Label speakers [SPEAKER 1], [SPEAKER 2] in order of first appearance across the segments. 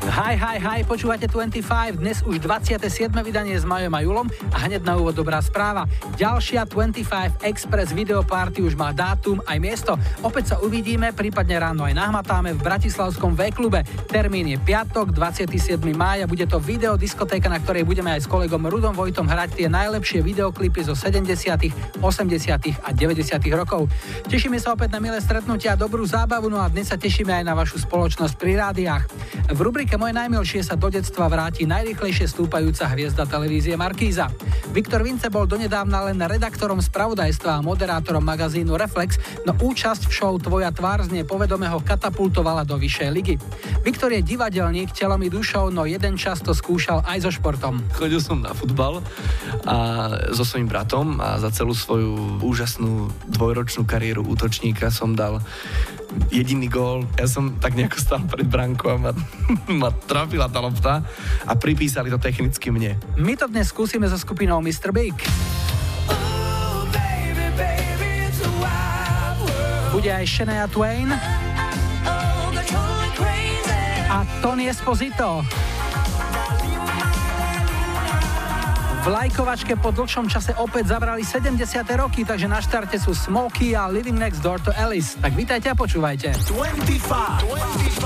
[SPEAKER 1] Hi, hi, hi, počúvate 25, dnes už 27. vydanie s Majom a Julom a hneď na úvod dobrá správa. Ďalšia 25 Express Video Party už má dátum aj miesto. Opäť sa uvidíme, prípadne ráno aj nahmatáme v Bratislavskom V-klube. Termín je piatok, 27. mája, bude to video diskotéka, na ktorej budeme aj s kolegom Rudom Vojtom hrať tie najlepšie videoklipy zo 70., 80. a 90. rokov. Tešíme sa opäť na milé stretnutia a dobrú zábavu, no a dnes sa tešíme aj na vašu spoločnosť pri rádiách. V rubrike Moje najmilšie sa do detstva vráti najrychlejšie stúpajúca hviezda televízie Markíza. Viktor Vince bol donedávna len redaktorom spravodajstva a moderátorom magazínu Reflex, no účasť v show Tvoja tvár znie povedome ho katapultovala do vyššej ligy. Viktor je divadelník telom i dušou, no jeden čas to skúšal aj so športom.
[SPEAKER 2] Chodil som na futbal a so svojím bratom a za celú svoju úžasnú dvojročnú kariéru útočníka som dal jediný gól. Ja som tak nejako stal pred brankou a ma, ma trafila tá lopta a pripísali to technicky mne.
[SPEAKER 1] My to dnes skúsime so skupinou Mr. Big. Bude aj Shania Twain a Tony Esposito. V lajkovačke po dlhšom čase opäť zabrali 70. roky, takže na štarte sú Smokey a Living Next Door to Alice. Tak vítajte a počúvajte.
[SPEAKER 3] 25. 25.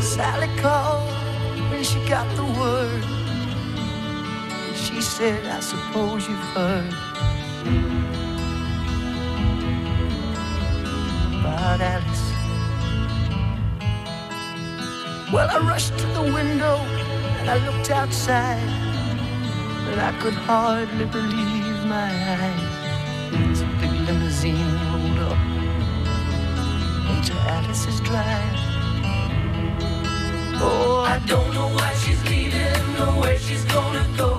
[SPEAKER 4] Sally called when she got the word. She said, I suppose you've heard about Alice. Well, I rushed to the window and I looked outside, but I could hardly believe my eyes. As a big limousine rolled up into Alice's drive. Oh, I don't know why she's leaving or where she's gonna go.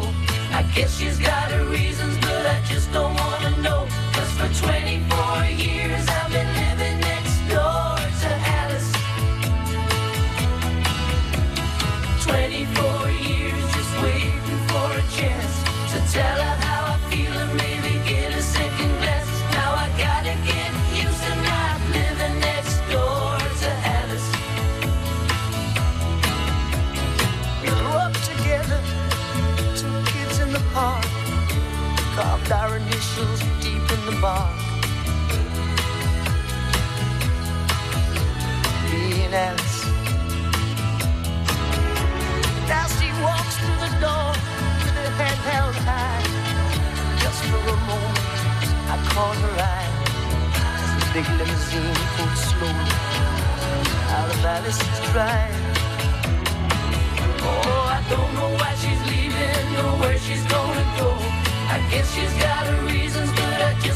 [SPEAKER 4] I guess she's got her reasons, but I just don't wanna know. Cause for 24 years I've been bark. Alice. Now she walks through the door with her head held high. Just for a moment, I caught her eye as the big limousine pulled slowly out of Alice's drive. Oh, I don't know why she's leaving or where she's gonna go. I guess she's got her reasons,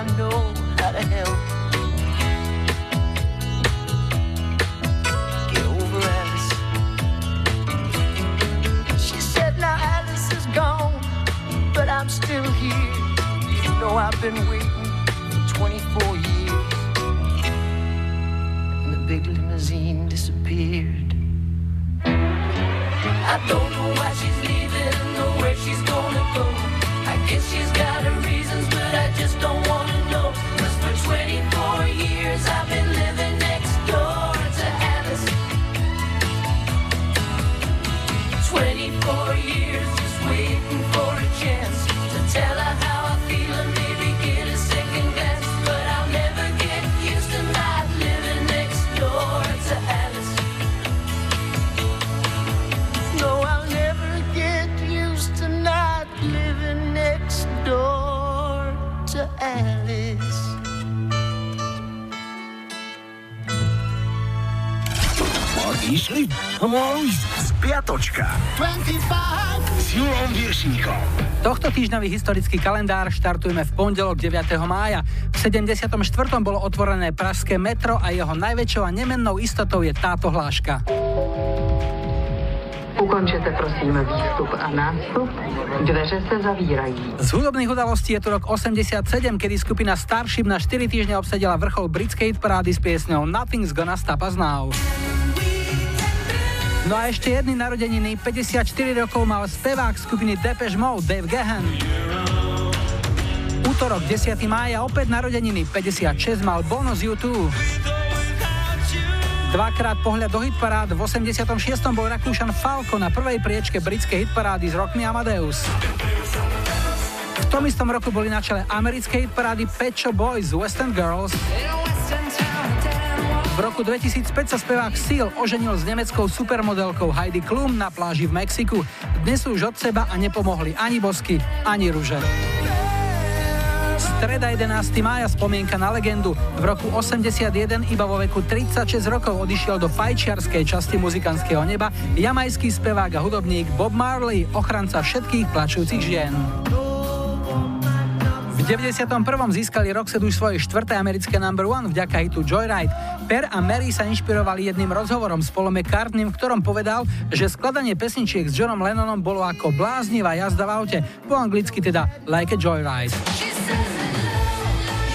[SPEAKER 4] I know how to help. Get over Alice. She said, now Alice is gone, but I'm still here. You know I've been waiting for 24 years. And the big limousine disappeared. I don't know why she's
[SPEAKER 3] išli? Mohli Spiatočka. 25 s Julom.
[SPEAKER 1] Tohto týždňový historický kalendár štartujeme v pondelok 9. mája. V 74. bolo otvorené pražské metro a jeho najväčšou a nemennou istotou je táto hláška.
[SPEAKER 5] Ukončete prosím výstup a nástup. Dveře se zavírají.
[SPEAKER 1] Z hudobných udalostí je tu rok 87, kedy skupina Starship na 4 týždne obsadila vrchol britskej parády s piesňou Nothing's Gonna Stop Us Now. No a ešte jedny narodeniny, 54 rokov mal spevák skupiny Depeche Mode Dave Gahan. Útorok 10. mája opäť narodeniny, 56 mal bonus YouTube. Dvakrát pohľad do hitparád, v 86. bol Rakúšan Falco na prvej priečke britskej hitparády s rokmi Amadeus. V tom istom roku boli na čele americkej hitparády Pet Boys Western Girls. V roku 2005 sa spevák Seal oženil s nemeckou supermodelkou Heidi Klum na pláži v Mexiku. Dnes už od seba a nepomohli ani bosky, ani ruže. Streda 11. mája spomienka na legendu. V roku 81 iba vo veku 36 rokov odišiel do fajčiarskej časti muzikantského neba jamajský spevák a hudobník Bob Marley, ochranca všetkých plačujúcich žien. V 91. získali Roxette už svoje štvrté americké number one vďaka hitu Joyride. Per a Mary sa inšpirovali jedným rozhovorom s Paulom McCartneym, v ktorom povedal, že skladanie pesničiek s Johnom Lennonom bolo ako bláznivá jazda v aute, po anglicky teda like a joyride.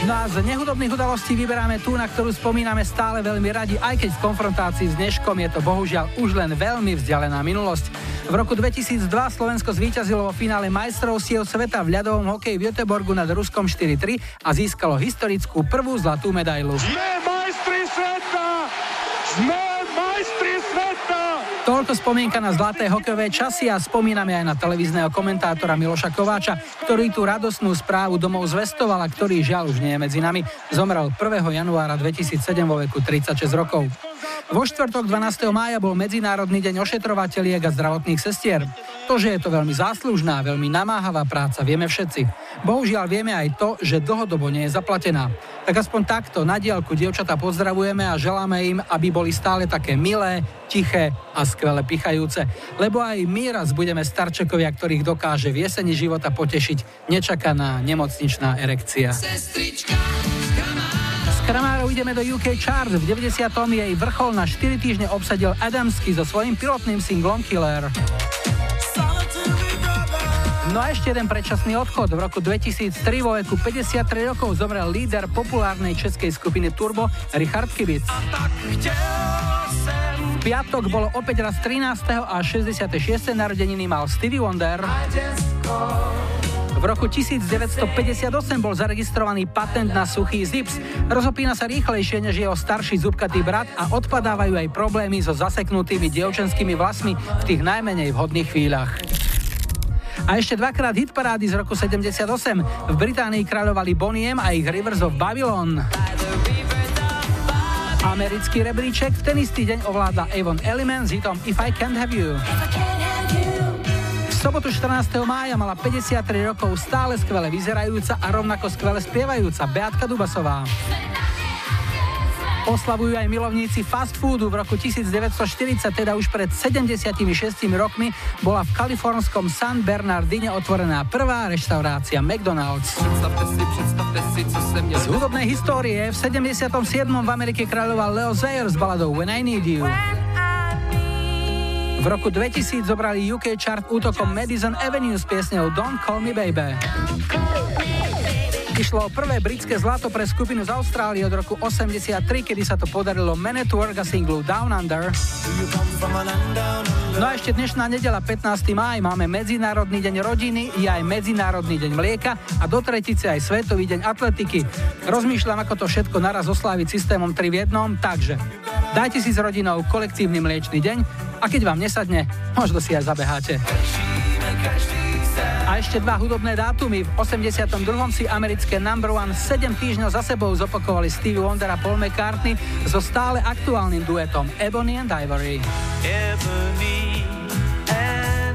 [SPEAKER 1] No a z nehudobných udalostí vyberáme tú, na ktorú spomíname stále veľmi radi, aj keď v konfrontácii s dneškom je to bohužiaľ už len veľmi vzdialená minulosť. V roku 2002 Slovensko zvíťazilo vo finále majstrovstiev sveta v ľadovom hokeji v Göteborgu nad Ruskom 4-3 a získalo historickú prvú zlatú medailu.
[SPEAKER 6] Sme majstri sveta! Sme majstri sveta!
[SPEAKER 1] Toľko spomienka na zlaté hokejové časy a spomíname aj na televízneho komentátora Miloša Kováča, ktorý tú radosnú správu domov zvestoval a ktorý žiaľ už nie je medzi nami. Zomrel 1. januára 2007 vo veku 36 rokov. Vo štvrtok 12. mája bol Medzinárodný deň ošetrovateľiek a zdravotných sestier. To, že je to veľmi záslužná, veľmi namáhavá práca, vieme všetci. Bohužiaľ vieme aj to, že dlhodobo nie je zaplatená. Tak aspoň takto na diálku dievčatá pozdravujeme a želáme im, aby boli stále také milé, tiché a skvele pichajúce. Lebo aj my raz budeme starčekovia, ktorých dokáže v jeseni života potešiť nečakaná nemocničná erekcia. S Kramárov ideme do UK Chart. V 90. jej vrchol na 4 týždne obsadil Adamsky so svojím pilotným singlom Killer. No a ešte jeden predčasný odchod. V roku 2003 vo veku 53 rokov zomrel líder populárnej českej skupiny Turbo Richard Kibic. V piatok bolo opäť raz 13. a 66. narodeniny mal Stevie Wonder. V roku 1958 bol zaregistrovaný patent na suchý zips. Rozopína sa rýchlejšie než jeho starší zubkatý brat a odpadávajú aj problémy so zaseknutými dievčenskými vlasmi v tých najmenej vhodných chvíľach. A ešte dvakrát hitparády z roku 78. V Británii kráľovali Boniem a ich Rivers of Babylon. Americký rebríček v ten istý deň ovláda Avon Element s hitom If I Can't Have You. V sobotu 14. mája mala 53 rokov stále skvele vyzerajúca a rovnako skvele spievajúca Beatka Dubasová. Oslavujú aj milovníci fast foodu. V roku 1940, teda už pred 76 rokmi, bola v kalifornskom San Bernardine otvorená prvá reštaurácia McDonald's. Z hudobnej histórie v 77. v Amerike kráľoval Leo Sayer s baladou When I Need You. V roku 2000 zobrali UK chart útokom Madison Avenue s piesňou Don't Call Me Baby. Išlo o prvé britské zlato pre skupinu z Austrálie od roku 83, kedy sa to podarilo Man at Work a singlu Down Under. No a ešte dnešná nedela 15. máj máme Medzinárodný deň rodiny, je aj Medzinárodný deň mlieka a do tretice aj Svetový deň atletiky. Rozmýšľam, ako to všetko naraz osláviť systémom 3 v jednom, takže dajte si s rodinou kolektívny mliečný deň a keď vám nesadne, možno si aj zabeháte. A ešte dva hudobné dátumy. V 82. si americké number one 7 týždňov za sebou zopakovali Stevie Wonder a Paul McCartney so stále aktuálnym duetom Ebony and Ivory.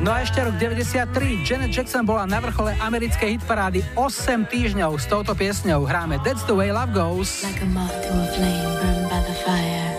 [SPEAKER 1] No a ešte rok 93. Janet Jackson bola na vrchole americkej hitparády 8 týždňov s touto piesňou. Hráme That's the way love goes. Like a moth to a flame burned by the fire.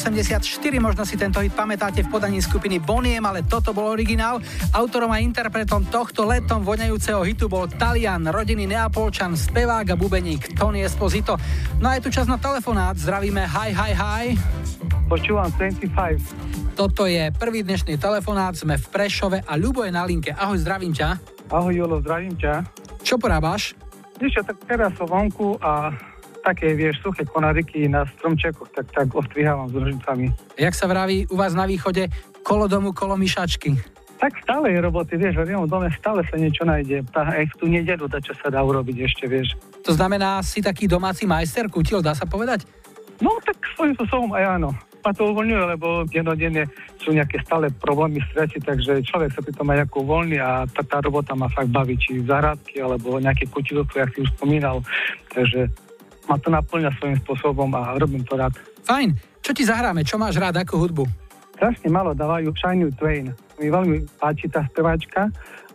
[SPEAKER 1] 1984, možno si tento hit pamätáte v podaní skupiny Boniem, ale toto bol originál. Autorom a interpretom tohto letom voňajúceho hitu bol Talian, rodinný Neapolčan, spevák a bubeník Tony Esposito. No a je tu čas na telefonát, zdravíme hi, hi, hi.
[SPEAKER 7] Počúvam 25.
[SPEAKER 1] Toto je prvý dnešný telefonát, sme v Prešove a Ľubo je na linke. Ahoj, zdravím ťa.
[SPEAKER 7] Ahoj Julo, zdravím ťa.
[SPEAKER 1] Čo porábaš?
[SPEAKER 7] Čo, tak teraz som vonku a také, vieš, suché konariky na stromčekoch, tak, tak ostrihávam s nožnicami.
[SPEAKER 1] Jak sa vraví u vás na východe, kolo domu, kolo myšačky.
[SPEAKER 7] Tak stále je roboty, vieš, v jednom dome stále sa niečo nájde. Tá, aj v tú nedelu, tá, čo sa dá urobiť ešte, vieš.
[SPEAKER 1] To znamená, si taký domáci majster, kutil, dá sa povedať?
[SPEAKER 7] No tak svojím spôsobom aj áno. Ma to uvoľňuje, lebo dennodenne sú nejaké stále problémy, strety, takže človek sa pri tom aj ako uvoľní a tá, tá robota ma fakt baví, či záradky, alebo nejaké kutilstvo, jak si už spomínal. Takže ma to naplňa svojím spôsobom a robím to rád.
[SPEAKER 1] Fajn. Čo ti zahráme? Čo máš rád? Akú hudbu?
[SPEAKER 7] Strašne malo dávajú Shiny Twain. Mi veľmi páči tá speváčka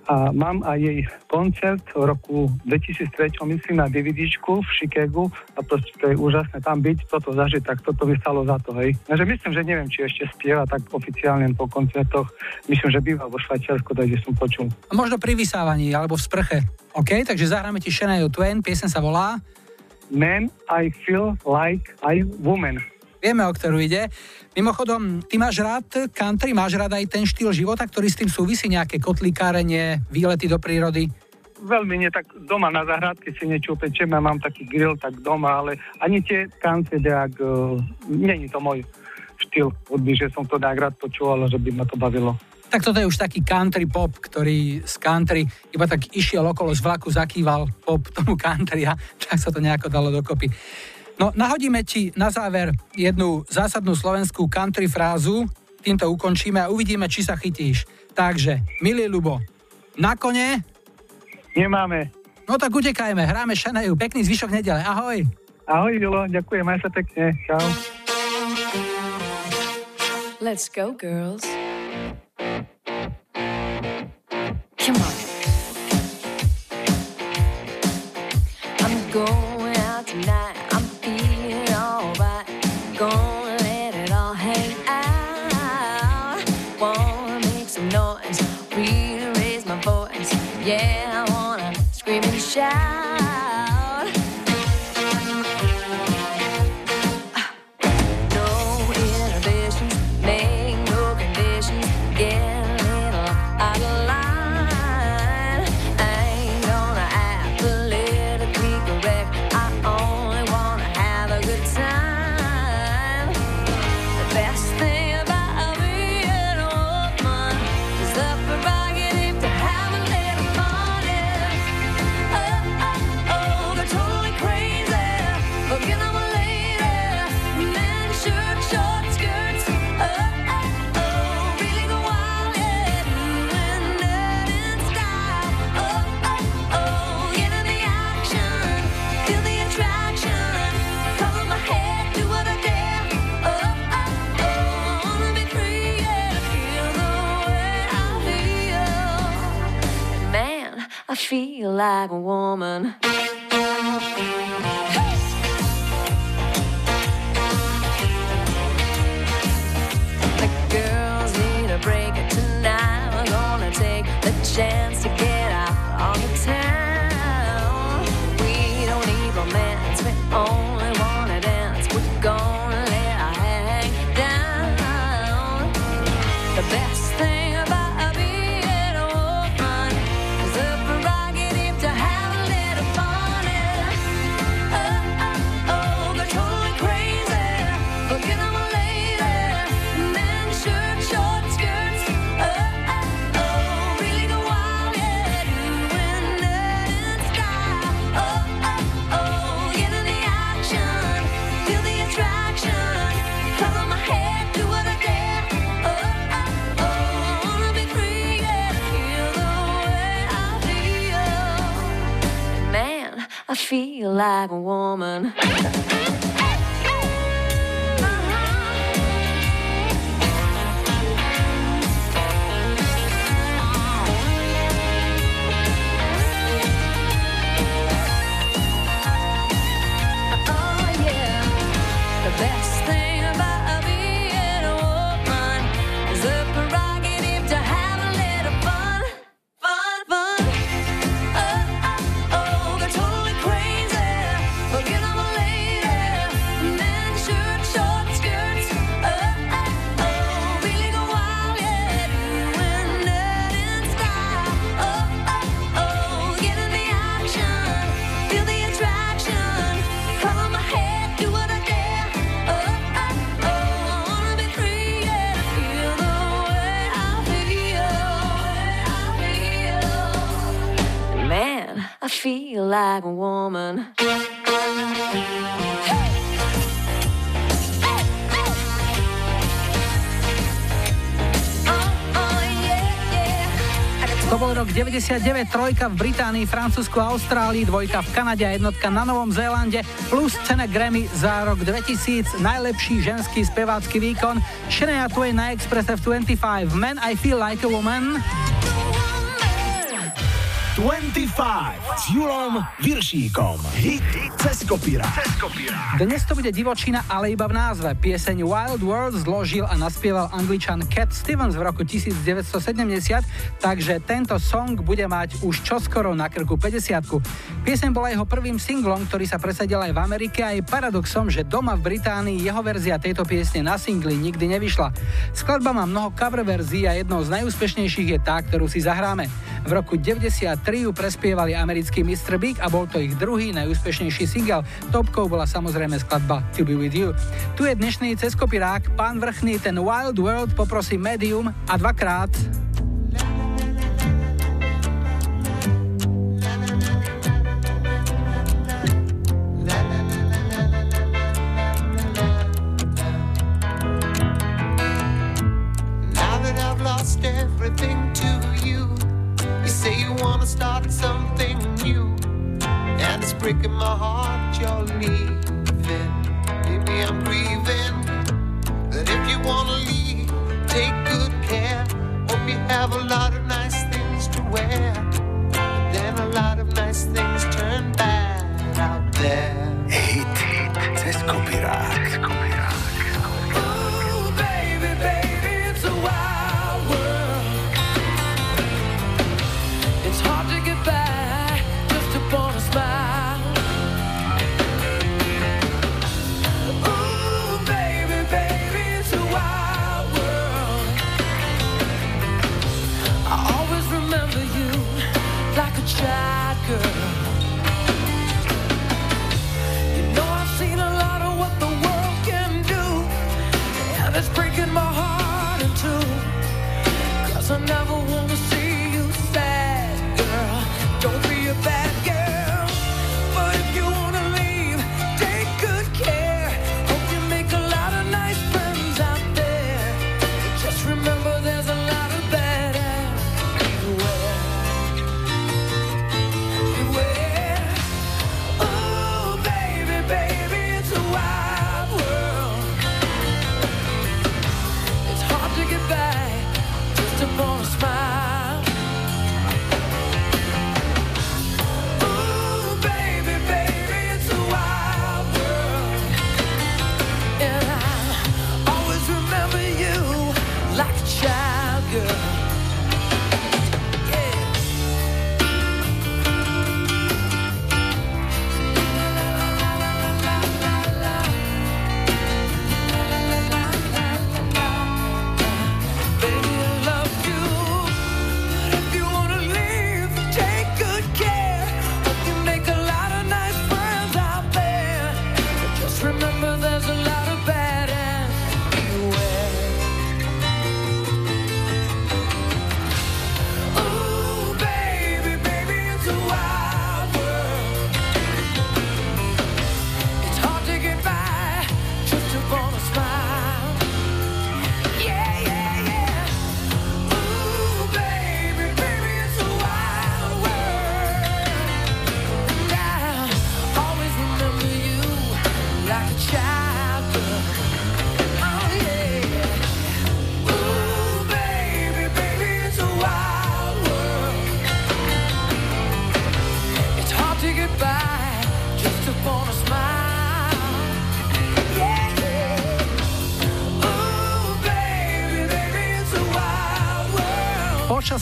[SPEAKER 7] a mám aj jej koncert v roku 2003, myslím, na DVDčku v Chicagu a proste to je úžasné tam byť, toto zažiť, tak toto by stalo za to, hej. Takže myslím, že neviem, či ešte spieva tak oficiálne po koncertoch. Myslím, že býva vo Švajčiarsku, takže som počul.
[SPEAKER 1] Možno pri vysávaní alebo v sprche. OK, takže zahráme ti Shania Twain, piesen sa volá
[SPEAKER 7] Man, I feel like I woman.
[SPEAKER 1] Vieme, o ktorú ide. Mimochodom, ty máš rád country, máš rád aj ten štýl života, ktorý s tým súvisí, nejaké kotlikárenie, výlety do prírody?
[SPEAKER 7] Veľmi nie, tak doma na zahrádke si niečo upečiem, ja mám taký grill, tak doma, ale ani tie kance, ak uh, není to môj štýl hudby, že som to tak rád počúval, že by ma to bavilo.
[SPEAKER 1] Tak toto je už taký country pop, ktorý z country iba tak išiel okolo z vlaku, zakýval pop tomu country a tak sa to nejako dalo dokopy. No, nahodíme ti na záver jednu zásadnú slovenskú country frázu, týmto ukončíme a uvidíme, či sa chytíš. Takže, milý Lubo, na kone...
[SPEAKER 7] Nemáme.
[SPEAKER 1] No tak utekajme, hráme Šaneju. Pekný zvyšok nedele. Ahoj.
[SPEAKER 7] Ahoj, Julo, ďakujem, aj sa pekne. Čau.
[SPEAKER 4] Let's go, girls. shine. I feel like a woman.
[SPEAKER 1] To bol rok 99, trojka v Británii, Francúzsku a Austrálii, dvojka v Kanade a jednotka na Novom Zélande, plus cena Grammy za rok 2000, najlepší ženský spevácky výkon, Shania Twain na Expresse v 25, Man I Feel Like a Woman.
[SPEAKER 3] 25 s Julom Viršíkom. Hit cez kopíra.
[SPEAKER 1] Dnes to bude divočina, ale iba v názve. Pieseň Wild World zložil a naspieval angličan Cat Stevens v roku 1970, takže tento song bude mať už čoskoro na krku 50 Pieseň bola jeho prvým singlom, ktorý sa presadil aj v Amerike a je paradoxom, že doma v Británii jeho verzia tejto piesne na singli nikdy nevyšla. Skladba má mnoho cover verzií a jednou z najúspešnejších je tá, ktorú si zahráme. V roku 93 ju prespievali americký Mr. Big a bol to ich druhý najúspešnejší single. Topkou bola samozrejme skladba To Be With You. Tu je dnešný ceskopirák, pán vrchný, ten Wild World poprosí Medium a dvakrát
[SPEAKER 8] breaking my heart you're leaving. Maybe I'm grieving, but if you wanna leave, take good care. Hope you have a lot of nice things to wear, but then a lot of nice things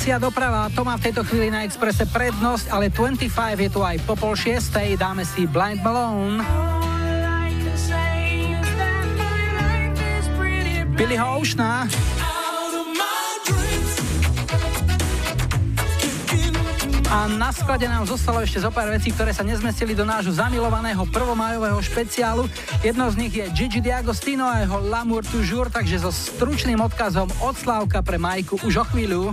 [SPEAKER 1] Počasia doprava, to má v tejto chvíli na Exprese prednosť, ale 25 je tu aj po pol šiestej, dáme si Blind Malone. Billyho Oceana. A na sklade nám zostalo ešte zo pár vecí, ktoré sa nezmestili do nášho zamilovaného prvomájového špeciálu. Jednou z nich je Gigi D'Agostino a jeho L'amour toujours, takže so stručným odkazom od Slávka pre Majku už o chvíľu.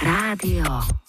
[SPEAKER 9] Rádio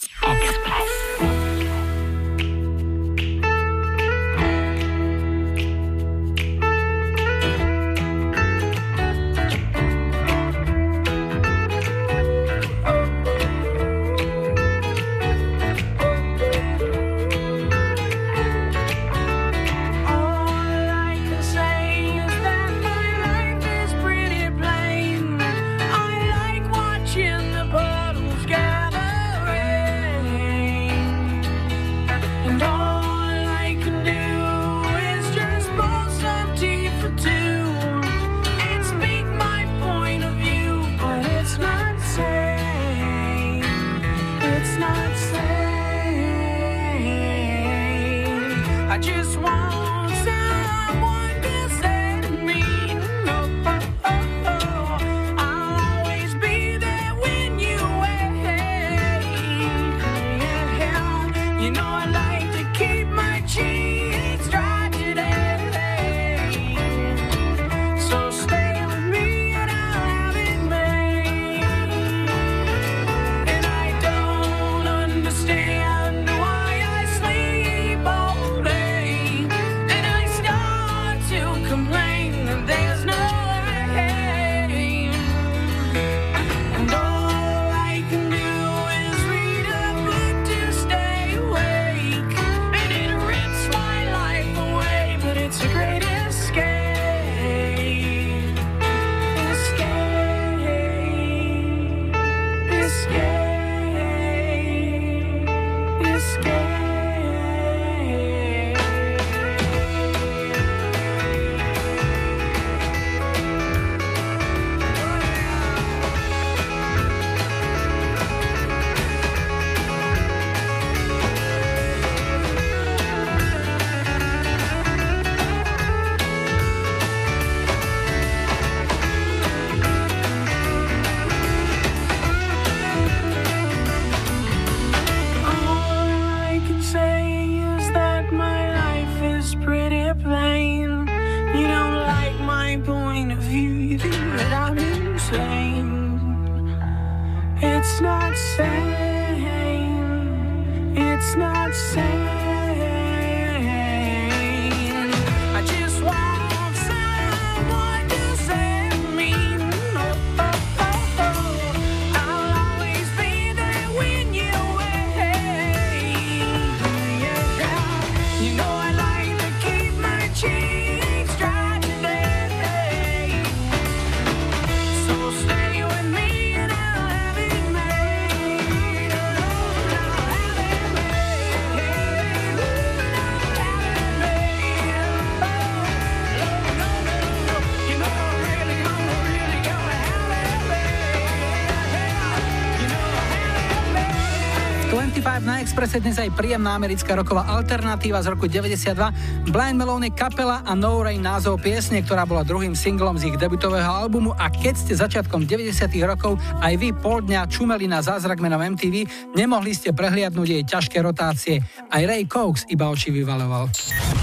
[SPEAKER 1] 45 na Expresse dnes aj príjemná americká roková alternatíva z roku 92. Blind Melone kapela a No Rain názov piesne, ktorá bola druhým singlom z ich debutového albumu a keď ste začiatkom 90 rokov aj vy pol dňa čumeli na zázrak menom MTV, nemohli ste prehliadnúť jej ťažké rotácie. Aj Ray Cox iba oči vyvaloval.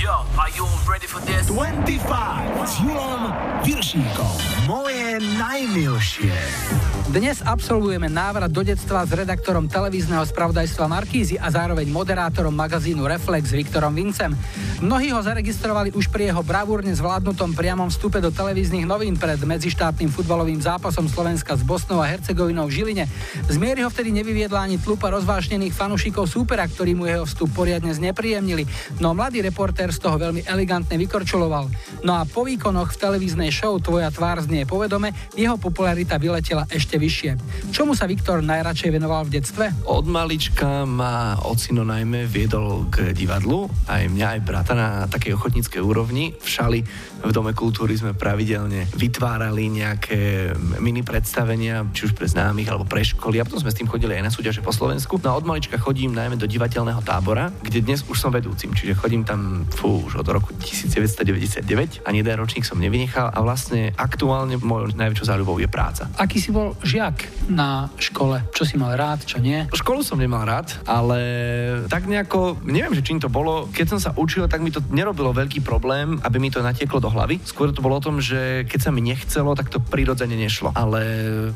[SPEAKER 3] Yo, are you ready for this? 25 s Julom moje najmilšie.
[SPEAKER 1] Dnes absolvujeme návrat do detstva s redaktorom televízneho spravodajstva Markízy a zároveň moderátorom magazínu Reflex Viktorom Vincem. Mnohí ho zaregistrovali už pri jeho bravúrne zvládnutom priamom vstupe do televíznych novín pred medzištátnym futbalovým zápasom Slovenska s Bosnou a Hercegovinou v Žiline. Z miery ho vtedy nevyviedla ani tlupa rozvášnených fanúšikov súpera, ktorí mu jeho vstup poriadne znepríjemnili, no mladý reportér z toho veľmi elegantne vykorčuloval. No a po výkonoch v televíznej show Tvoja tvár znie povedome, jeho popularita vyletela ešte vyššie. Čomu sa Viktor najradšej venoval v detstve?
[SPEAKER 2] Od malička ma ocino najmä viedol k divadlu, aj mňa, aj brata na takej ochotníckej úrovni. V Šali v Dome kultúry sme pravidelne vytvárali nejaké mini predstavenia, či už pre známych alebo pre školy a potom sme s tým chodili aj na súťaže po Slovensku. No a od malička chodím najmä do divateľného tábora, kde dnes už som vedúcim, čiže chodím tam fú, už od roku 1999 ani jeden ročník som nevynechal a vlastne aktuálne mojou najväčšou záľubou je práca.
[SPEAKER 1] Aký si bol žiak na škole? Čo si mal rád, čo nie?
[SPEAKER 2] Školu som nemal rád, ale tak nejako, neviem, že čím to bolo, keď som sa učil, tak mi to nerobilo veľký problém, aby mi to natieklo do hlavy. Skôr to bolo o tom, že keď sa mi nechcelo, tak to prirodzene nešlo. Ale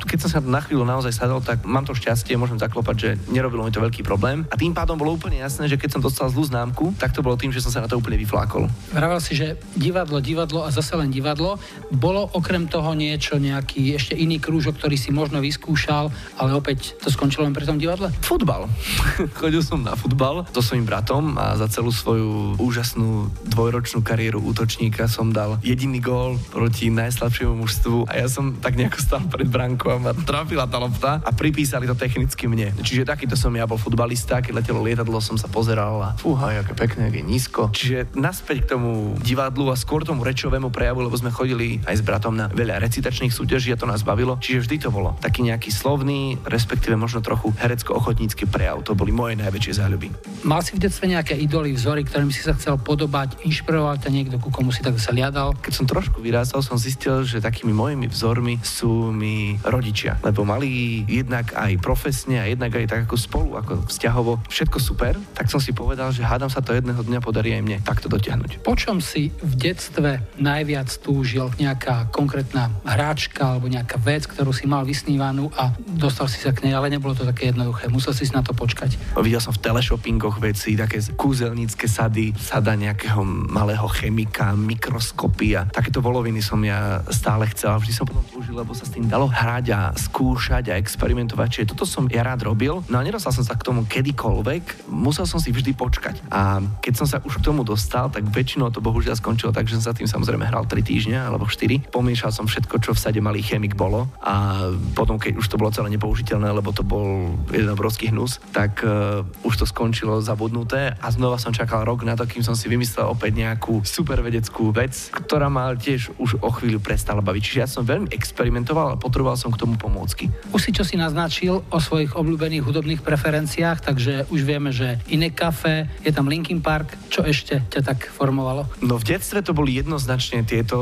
[SPEAKER 2] keď som sa na chvíľu naozaj sadol, tak mám to šťastie, môžem zaklopať, že nerobilo mi to veľký problém. A tým pádom bolo úplne jasné, že keď som dostal zlú známku, tak to bolo tým, že som sa na to úplne vyflákol.
[SPEAKER 1] Vravel si, že divadlo, divadlo a zase len divadlo. Bolo okrem toho niečo, nejaký ešte iný krúžok, ktorý si možno vyskúšal, ale opäť to skončilo len pri tom divadle?
[SPEAKER 2] Futbal. Chodil som na futbal so svojím bratom a za celú svoju úžasnú dvojročnú kariéru útočníka som dal jediný gól proti najslabšiemu mužstvu a ja som tak nejako stal pred brankou a ma trafila tá lopta a pripísali to technicky mne. Čiže takýto som ja bol futbalista, keď letelo lietadlo, som sa pozeral a fúha, aké pekné, aké nízko. Čiže naspäť k tomu divadlu a skôr tomu rečovému prejavu, lebo sme chodili aj s bratom na veľa recitačných súťaží a to nás bavilo. Čiže vždy to bolo taký nejaký slovný, respektíve možno trochu herecko-ochotnícky prejav. To boli moje najväčšie záľuby.
[SPEAKER 1] Mal si v detstve nejaké idoly, vzory, ktorým si sa chcel podobať, inšpiroval ťa niekto, ku komu si tak sa liadal?
[SPEAKER 2] Keď som trošku vyrástal, som zistil, že takými mojimi vzormi sú mi rodičia, lebo mali jednak aj profesne a jednak aj tak ako spolu, ako vzťahovo, všetko super, tak som si povedal, že hádam sa to jedného dňa podarí aj mne takto dotiahnuť.
[SPEAKER 1] Po čom si v detstve najviac túžil? Nejaká konkrétna hráčka alebo nejaká vec, ktorú si mal vysnívanú a dostal si sa k nej, ale nebolo to také jednoduché. Musel si na to počkať.
[SPEAKER 2] Videl som v teleshoppingoch veci, také kúzelnícke sady, sada nejakého malého chemika, mikroskopy a takéto voloviny som ja stále chcel. a Vždy som potom túžil, lebo sa s tým dalo hrať a skúšať a experimentovať. Čiže toto som ja rád robil. No a nedostal som sa k tomu kedykoľvek. Musel som si vždy počkať. A keď som sa už k tomu dostal, tak väčšinou to bohužiaľ skončilo tak, že som sa tým samozrejme hral 3 týždne alebo 4. Pomiešal som všetko, čo v sade malý chemik bolo. A potom, keď už to bolo celé nepoužiteľné, lebo to bol jeden obrovský hnus, tak uh, už to skončilo zabudnuté a znova som čakal rok na to, kým som si vymyslel opäť nejakú super vedeckú vec, ktorá ma tiež už o chvíľu prestala baviť. Čiže ja som veľmi experimentoval a potreboval som k tomu pomôcky.
[SPEAKER 1] Už si čo si naznačil o svojich obľúbených hudobných preferenciách, takže už vieme, že iné kafe, je tam Linkin Park. Čo ešte ťa tak formovalo?
[SPEAKER 2] No v detstve to boli jednoznačne tieto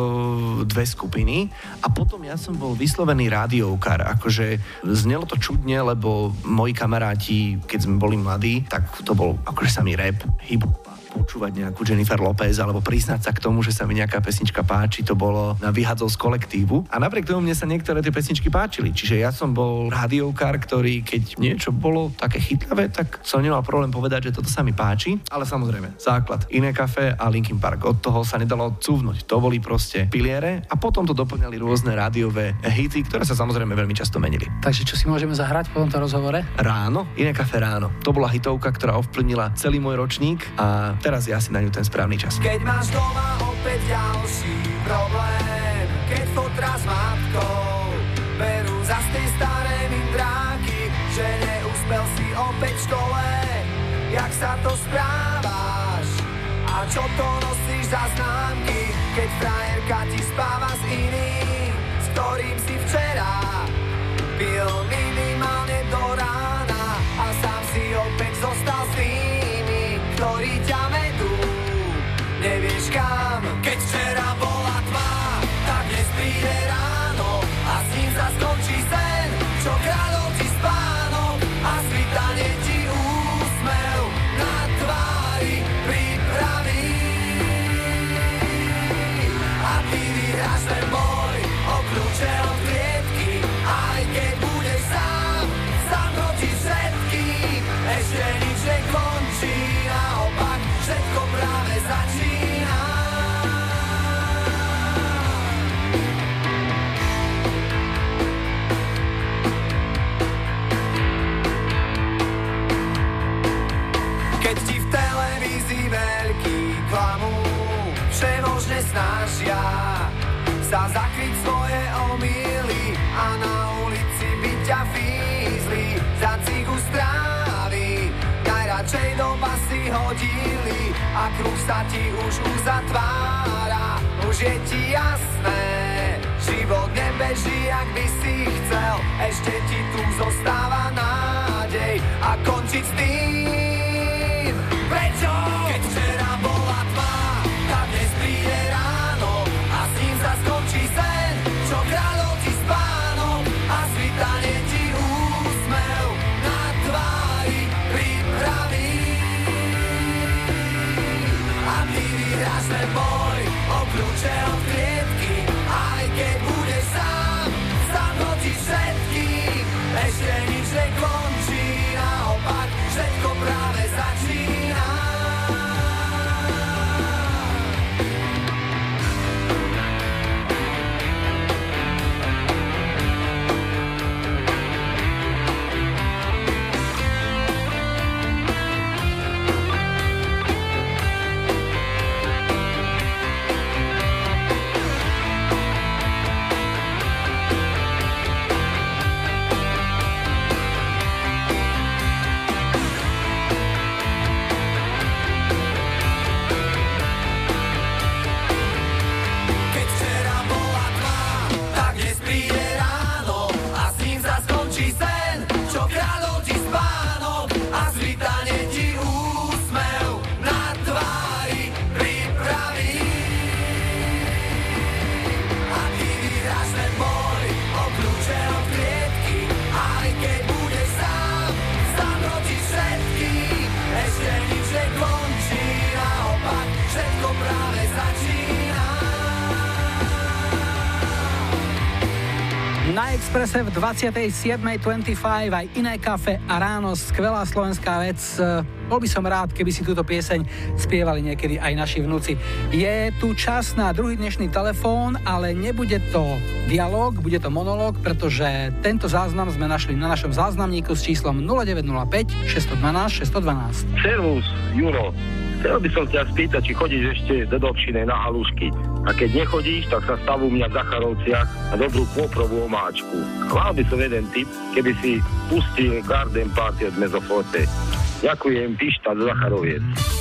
[SPEAKER 2] dve skupiny a potom ja som bol vyslovený rádiovkar. Akože znelo to čudne, lebo moji kamaráti, keď sme boli mladí, tak to bol akože samý rap, hip počúvať nejakú Jennifer Lopez alebo priznať sa k tomu, že sa mi nejaká pesnička páči, to bolo na vyhadzov z kolektívu. A napriek tomu mne sa niektoré tie pesničky páčili. Čiže ja som bol rádiokár, ktorý keď niečo bolo také chytlavé, tak som nemal problém povedať, že toto sa mi páči. Ale samozrejme, základ iné kafe a Linkin Park. Od toho sa nedalo cúvnuť. To boli proste piliere a potom to doplňali rôzne rádiové hity, ktoré sa samozrejme veľmi často menili.
[SPEAKER 1] Takže čo si môžeme zahrať po tomto rozhovore?
[SPEAKER 2] Ráno, iné kafe ráno. To bola hitovka, ktorá ovplyvnila celý môj ročník a teraz je asi na ňu ten správny čas.
[SPEAKER 10] Keď máš doma opäť ďalší problém Keď fotra s matkou Berú za tie staré mindráky Že neúspel si opäť v škole Jak sa to správaš A čo to nosíš za známky Keď frajerka ti spáva s iným S ktorým si včera Pil minimálne do rána sa zakryť svoje omily A na ulici by ťa fízli Za cigu strávy Najradšej do basy hodili A kruh sa ti už uzatvára. Už je ti jasné Život nebeží, jak by si chcel. Ešte ti tu zostáva nádej A končiť s tým ten boj O
[SPEAKER 1] 27.25 aj iné kafe a ráno skvelá slovenská vec. Bol by som rád, keby si túto pieseň spievali niekedy aj naši vnúci. Je tu čas na druhý dnešný telefón, ale nebude to dialog, bude to monológ, pretože tento záznam sme našli na našom záznamníku s číslom 0905 612 612.
[SPEAKER 11] Servus, Juro. Chcel by som ťa spýtať, či chodíš ešte do Dobšiny na halušky. A keď nechodíš, tak sa stavu mňa v Zacharovciach a dobrú poprovú omáčku. Mal by som jeden tip, keby si pustil Garden Party od Mezoforte. Ďakujem, Pišta Zacharoviec.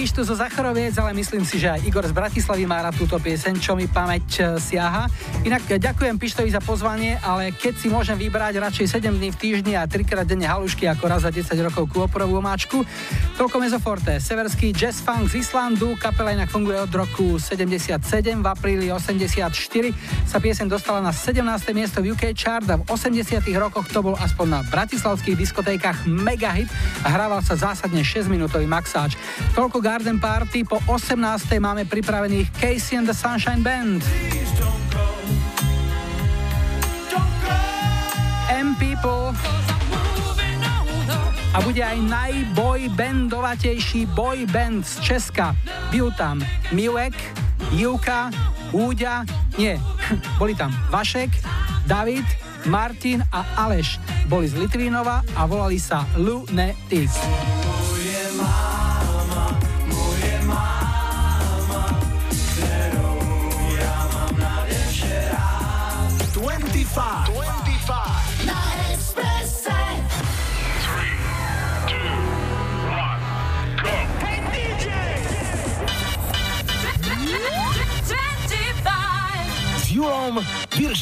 [SPEAKER 1] Pištu zo Zacharoviec, ale myslím si, že aj Igor z Bratislavy má rád túto pieseň, čo mi pamäť e, siaha. Inak e, ďakujem Pištovi za pozvanie, ale keď si môžem vybrať radšej 7 dní v týždni a 3 krát denne halušky ako raz za 10 rokov kôporovú omáčku, toľko Mezoforte, severský jazz funk z Islandu, kapela inak funguje od roku 77, v apríli 84 sa pieseň dostala na 17. miesto v UK chart a v 80 rokoch to bol aspoň na bratislavských diskotékach mega hit a hrával sa zásadne 6-minútový maxáč. Toľko Garden Party, po 18. máme pripravených Casey and the Sunshine Band. M People a bude aj najboy bandovatejší boy band z Česka. Byl tam Miłek, Júka, Úďa, nie, boli tam Vašek, David, Martin a Aleš. Boli z Litvínova a volali sa Lunatic.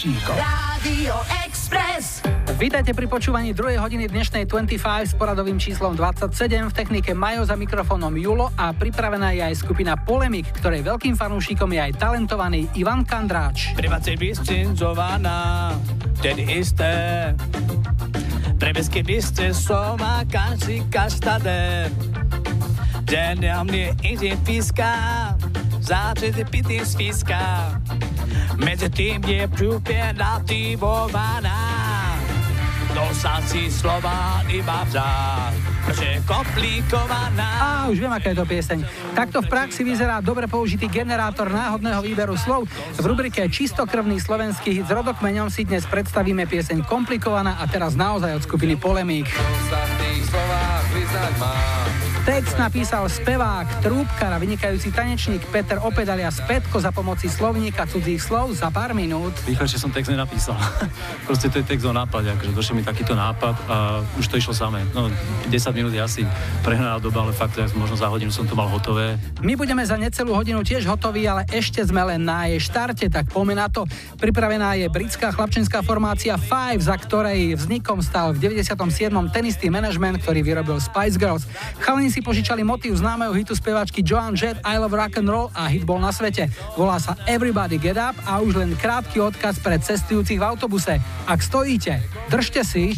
[SPEAKER 3] Viršíkom.
[SPEAKER 12] Radio Express.
[SPEAKER 1] Vítajte pri počúvaní 2. hodiny dnešnej 25 s poradovým číslom 27 v technike Majo za mikrofónom Julo a pripravená je aj skupina Polemik, ktorej veľkým fanúšikom je aj talentovaný Ivan Kandráč.
[SPEAKER 13] Privacy vyschinzovaná, ten isté. Prevesky biste soma každý kaštade. Den na mne ide píska, začete pity z píska. Medzi tým je prúpie nativovaná. Dosad si slova iba vzá, že komplikovaná.
[SPEAKER 1] A už viem, aká je to pieseň. Takto v praxi vyzerá dobre použitý generátor náhodného výberu slov. V rubrike Čistokrvný slovenský hit s rodokmeňom si dnes predstavíme pieseň Komplikovaná a teraz naozaj od skupiny Polemík. Text napísal spevák, trúbkar a vynikajúci tanečník Peter Opedalia z Petko za pomoci slovníka cudzích slov za pár minút.
[SPEAKER 14] Rýchlejšie som text nenapísal. Proste to je text o nápade, akože došiel mi takýto nápad a už to išlo samé. No, 10 minút je asi prehnaná doba, ale fakt, že možno za hodinu som to mal hotové.
[SPEAKER 1] My budeme za necelú hodinu tiež hotoví, ale ešte sme len na jej štarte, tak poďme na to. Pripravená je britská chlapčenská formácia Five, za ktorej vznikom stal v 97. tenistý manažment, ktorý vyrobil Spice Girls. Chalani si požičali motív známeho hitu speváčky Joan Jett I Love Rock and Roll a hit bol na svete. Volá sa Everybody Get Up a už len krátky odkaz pre cestujúcich v autobuse. Ak stojíte, držte si,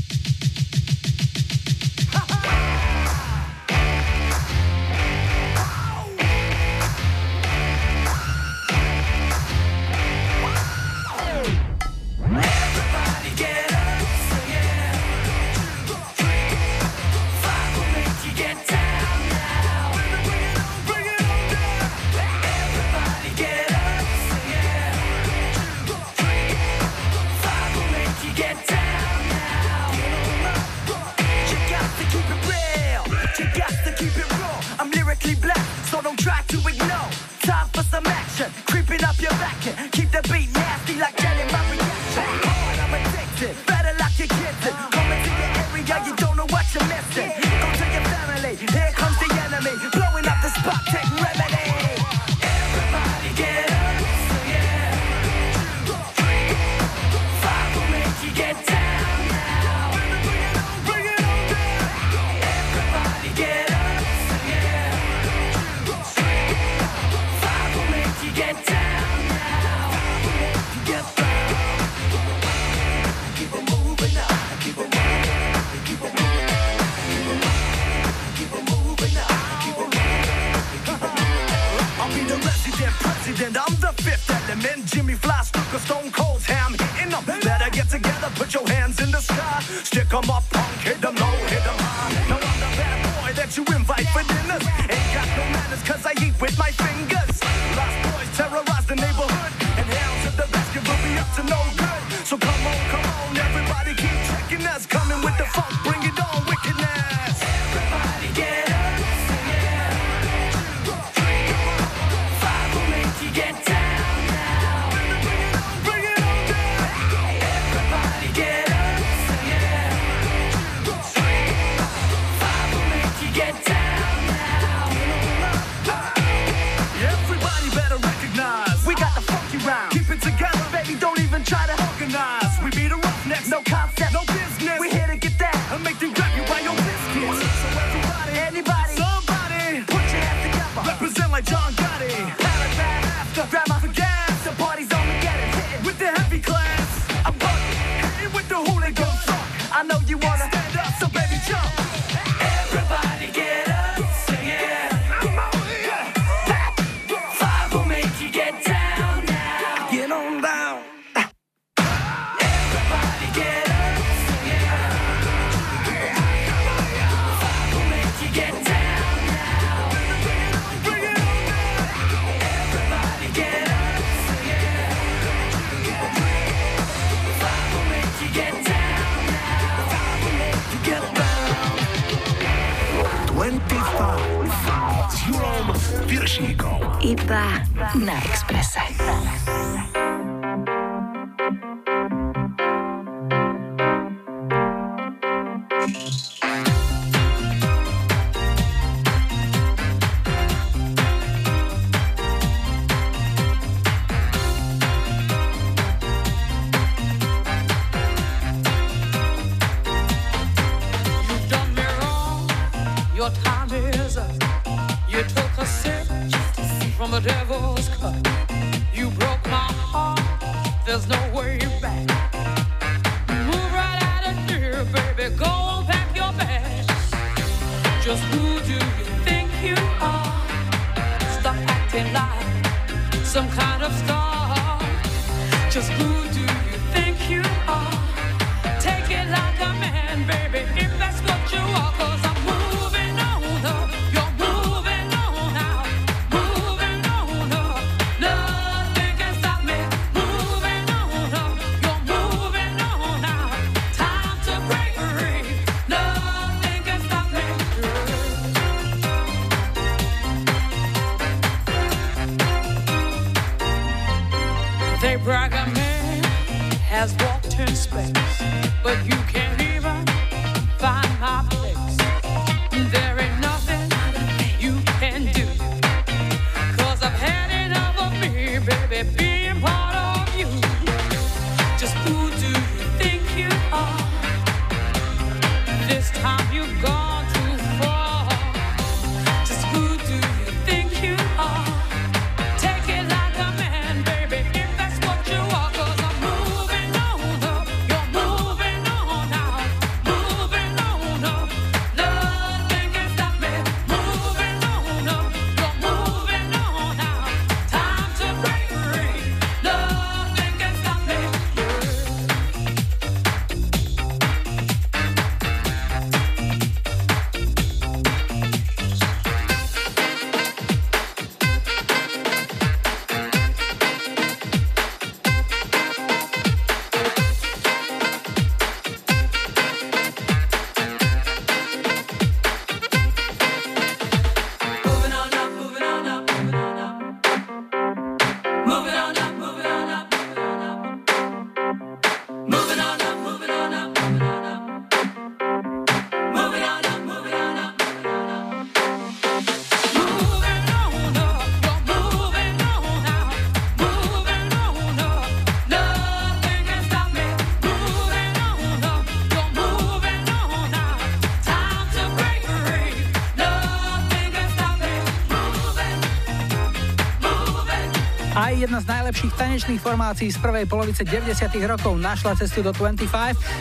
[SPEAKER 1] najlepších tanečných formácií z prvej polovice 90 rokov našla cestu do 25.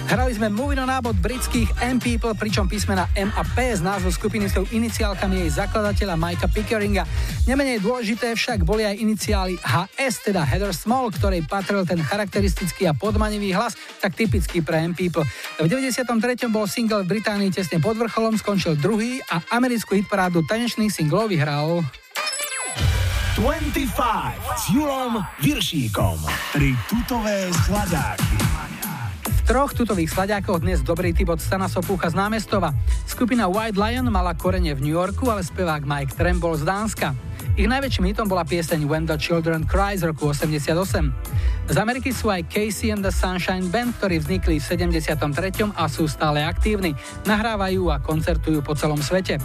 [SPEAKER 1] Hrali sme Moving on Up od britských M People, pričom písmena M a P z názvu skupiny sú iniciálkami jej zakladateľa Mikea Pickeringa. Nemenej dôležité však boli aj iniciály HS, teda Heather Small, ktorej patril ten charakteristický a podmanivý hlas, tak typický pre M People. V 93. bol single v Británii tesne pod vrcholom, skončil druhý a americkú hitparádu tanečných singlov vyhral
[SPEAKER 3] 25 s Julom Viršíkom. Tri tutové sladáky.
[SPEAKER 1] V troch tutových sladiakoch dnes dobrý typ od Stana Sopúcha z námestova. Skupina White Lion mala korene v New Yorku, ale spevák Mike Trem z Dánska. Ich najväčším hitom bola pieseň When the Children Cry z roku 88. Z Ameriky sú aj Casey and the Sunshine Band, ktorí vznikli v 73. a sú stále aktívni. Nahrávajú a koncertujú po celom svete.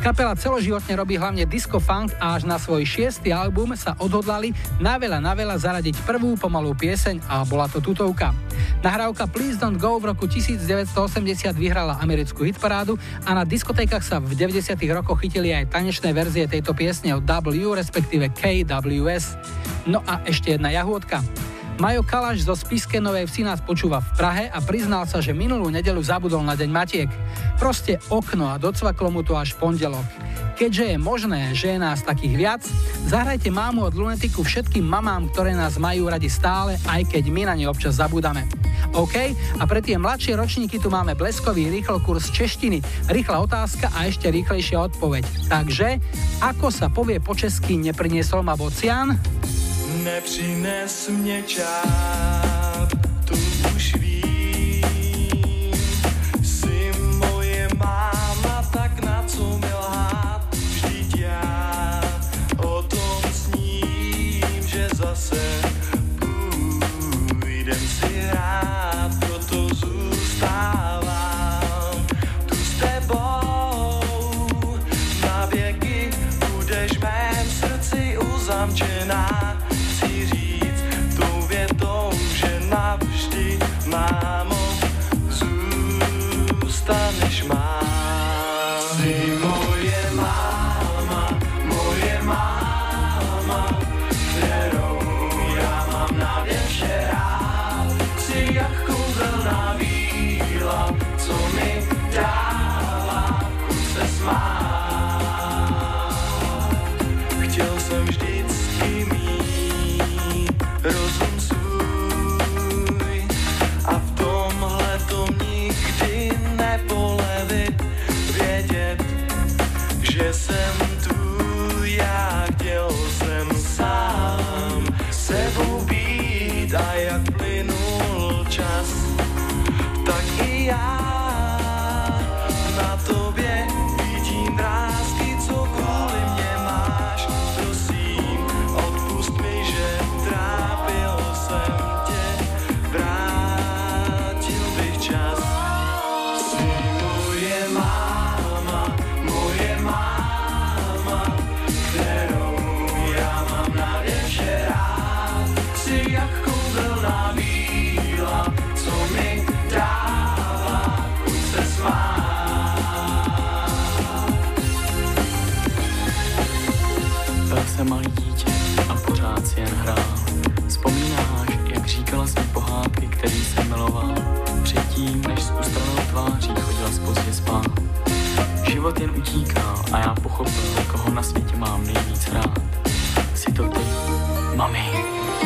[SPEAKER 1] Kapela celoživotne robí hlavne disco funk a až na svoj šiestý album sa odhodlali na veľa na veľa zaradiť prvú pomalú pieseň a bola to tutovka. Nahrávka Please Don't Go v roku 1980 vyhrala americkú hitparádu a na diskotékach sa v 90. rokoch chytili aj tanečné verzie tejto piesne od W, respektíve KWS. No a ešte jedna jahôdka. Majo Kalaš zo Spiske Novej Vsi nás počúva v Prahe a priznal sa, že minulú nedelu zabudol na Deň Matiek. Proste okno a docvaklo mu to až pondelok. Keďže je možné, že je nás takých viac, zahrajte mámu od Lunetiku všetkým mamám, ktoré nás majú radi stále, aj keď my na ne občas zabúdame. OK? A pre tie mladšie ročníky tu máme bleskový rýchlokurs češtiny, rýchla otázka a ešte rýchlejšia odpoveď. Takže, ako sa povie po česky nepriniesol ma bocian?
[SPEAKER 15] nepřines mě čáp, tu už vím, si moje máma, tak na co mi lhát, vždyť já o tom sním, že
[SPEAKER 16] zase si moje má. pochopí, koho na světě mám nejvíc rád. Si to ty, mami.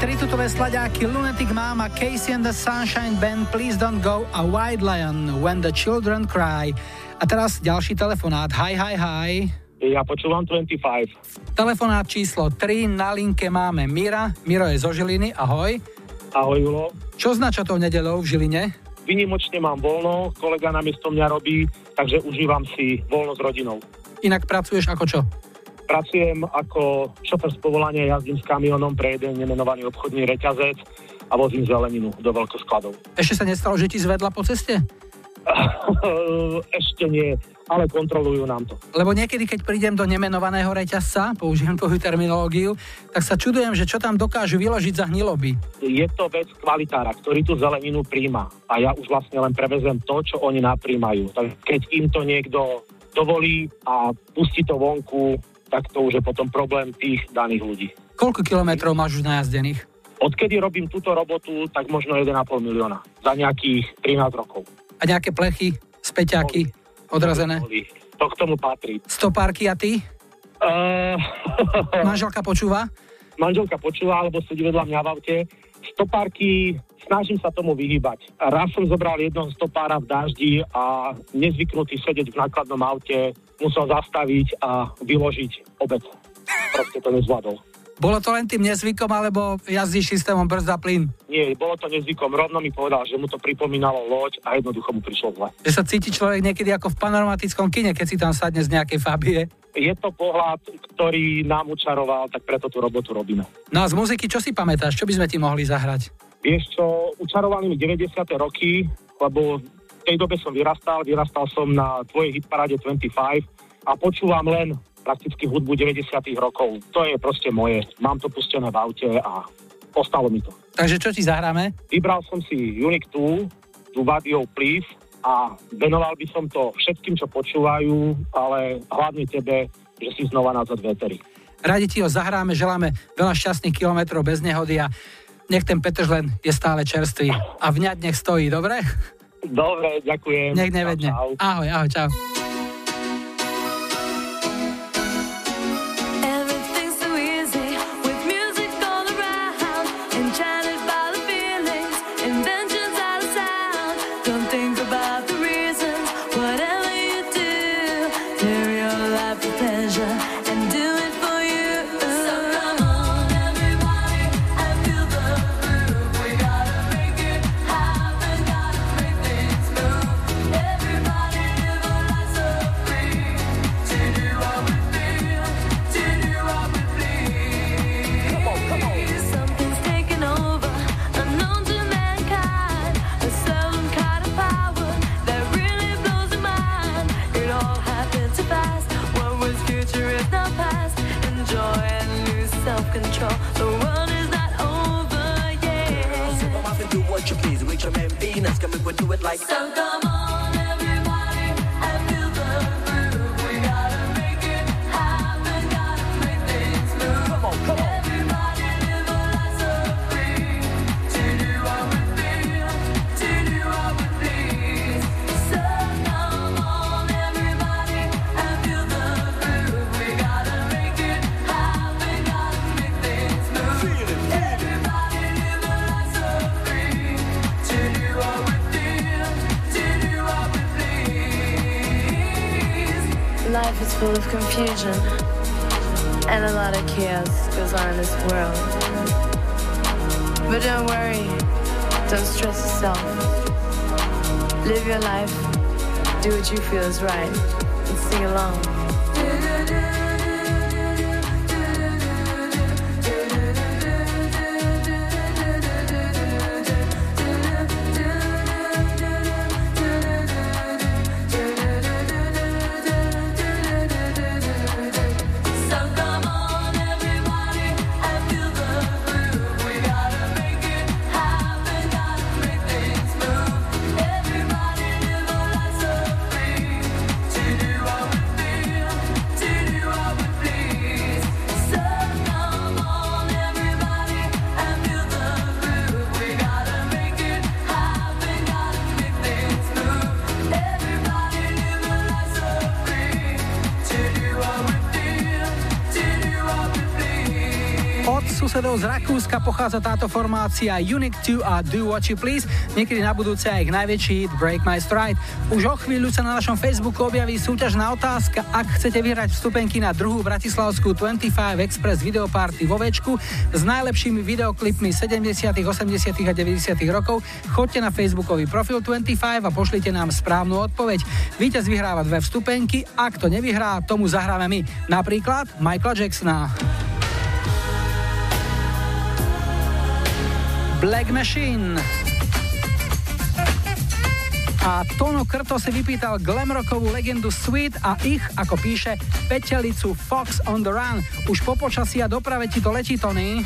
[SPEAKER 17] Sing,
[SPEAKER 1] To boli tri tutové slaďáky Lunatic Mama, Casey and the Sunshine Band, Please Don't Go a White Lion, When the Children Cry. A teraz ďalší telefonát. Hi, hi, hi.
[SPEAKER 18] Ja počúvam 25.
[SPEAKER 1] Telefonát číslo 3, na linke máme Mira. Miro je zo Žiliny, ahoj.
[SPEAKER 18] Ahoj, Julo.
[SPEAKER 1] Čo znača tou nedelou v Žiline?
[SPEAKER 18] Vynimočne mám voľno, kolega namiesto mňa robí, takže užívam si voľno s rodinou.
[SPEAKER 1] Inak pracuješ ako čo?
[SPEAKER 18] Pracujem ako šofer z povolania, jazdím s kamionom pre jeden nemenovaný obchodný reťazec a vozím zeleninu do veľkoskladov.
[SPEAKER 1] Ešte sa nestalo, že ti zvedla po ceste?
[SPEAKER 18] Ešte nie, ale kontrolujú nám to.
[SPEAKER 1] Lebo niekedy, keď prídem do nemenovaného reťazca, použijem tvoju terminológiu, tak sa čudujem, že čo tam dokážu vyložiť za hniloby.
[SPEAKER 18] Je to vec kvalitára, ktorý tú zeleninu príjma a ja už vlastne len prevezem to, čo oni napríjmajú. Tak keď im to niekto dovolí a pustí to vonku, tak to už je potom problém tých daných ľudí.
[SPEAKER 1] Koľko kilometrov máš už najazdených?
[SPEAKER 18] Odkedy robím túto robotu, tak možno 1,5 milióna. Za nejakých 13 rokov.
[SPEAKER 4] A nejaké plechy, späťaky, odrazené?
[SPEAKER 18] To k tomu patrí.
[SPEAKER 4] Stopárky a ty?
[SPEAKER 18] Uh,
[SPEAKER 4] Manželka počúva?
[SPEAKER 18] manželka počula, alebo sedí vedľa mňa v aute. Stopárky, snažím sa tomu vyhýbať. Raz som zobral jednoho stopára v daždi a nezvyknutý sedieť v nákladnom aute musel zastaviť a vyložiť obec. Proste to nezvládol.
[SPEAKER 4] Bolo to len tým nezvykom, alebo jazdíš systémom brzda plyn?
[SPEAKER 18] Nie, bolo to nezvykom. Rovno mi povedal, že mu to pripomínalo loď a jednoducho mu prišlo zle.
[SPEAKER 4] Že sa cíti človek niekedy ako v panoramatickom kine, keď si tam sadne z nejakej fabie.
[SPEAKER 18] Je to pohľad, ktorý nám učaroval, tak preto tú robotu robíme.
[SPEAKER 4] No a z muziky čo si pamätáš? Čo by sme ti mohli zahrať?
[SPEAKER 18] Vieš čo, učarovali mi 90. roky, lebo v tej dobe som vyrastal, vyrastal som na tvojej hitparáde 25 a počúvam len prakticky hudbu 90. rokov. To je proste moje. Mám to pustené v aute a ostalo mi to.
[SPEAKER 4] Takže čo ti zahráme?
[SPEAKER 18] Vybral som si Unique 2, Dubadio Please a venoval by som to všetkým, čo počúvajú, ale hlavne tebe, že si znova nazad vetery.
[SPEAKER 4] Radi ti ho zahráme, želáme veľa šťastných kilometrov bez nehody a nech ten Petržlen je stále čerstvý a vňať nech stojí, dobre?
[SPEAKER 18] Dobre, ďakujem.
[SPEAKER 4] Nech nevedne. Ahoj, ahoj, čau. Rakúska pochádza táto formácia Unique 2 a Do What You Please. Niekedy na budúce aj ich najväčší hit Break My Stride. Už o chvíľu sa na našom Facebooku objaví súťažná otázka. Ak chcete vyhrať vstupenky na druhú bratislavskú 25 Express Videoparty vo Večku s najlepšími videoklipmi 70., 80. a 90. rokov, choďte na facebookový profil 25 a pošlite nám správnu odpoveď. Víťaz vyhráva dve vstupenky, ak to nevyhrá, tomu zahráme my. Napríklad Michaela Jacksona. Black Machine. A Tono Krto si vypýtal glamrockovú legendu Sweet a ich, ako píše, petelicu Fox on the Run. Už po počasí a doprave ti to letí, Tony.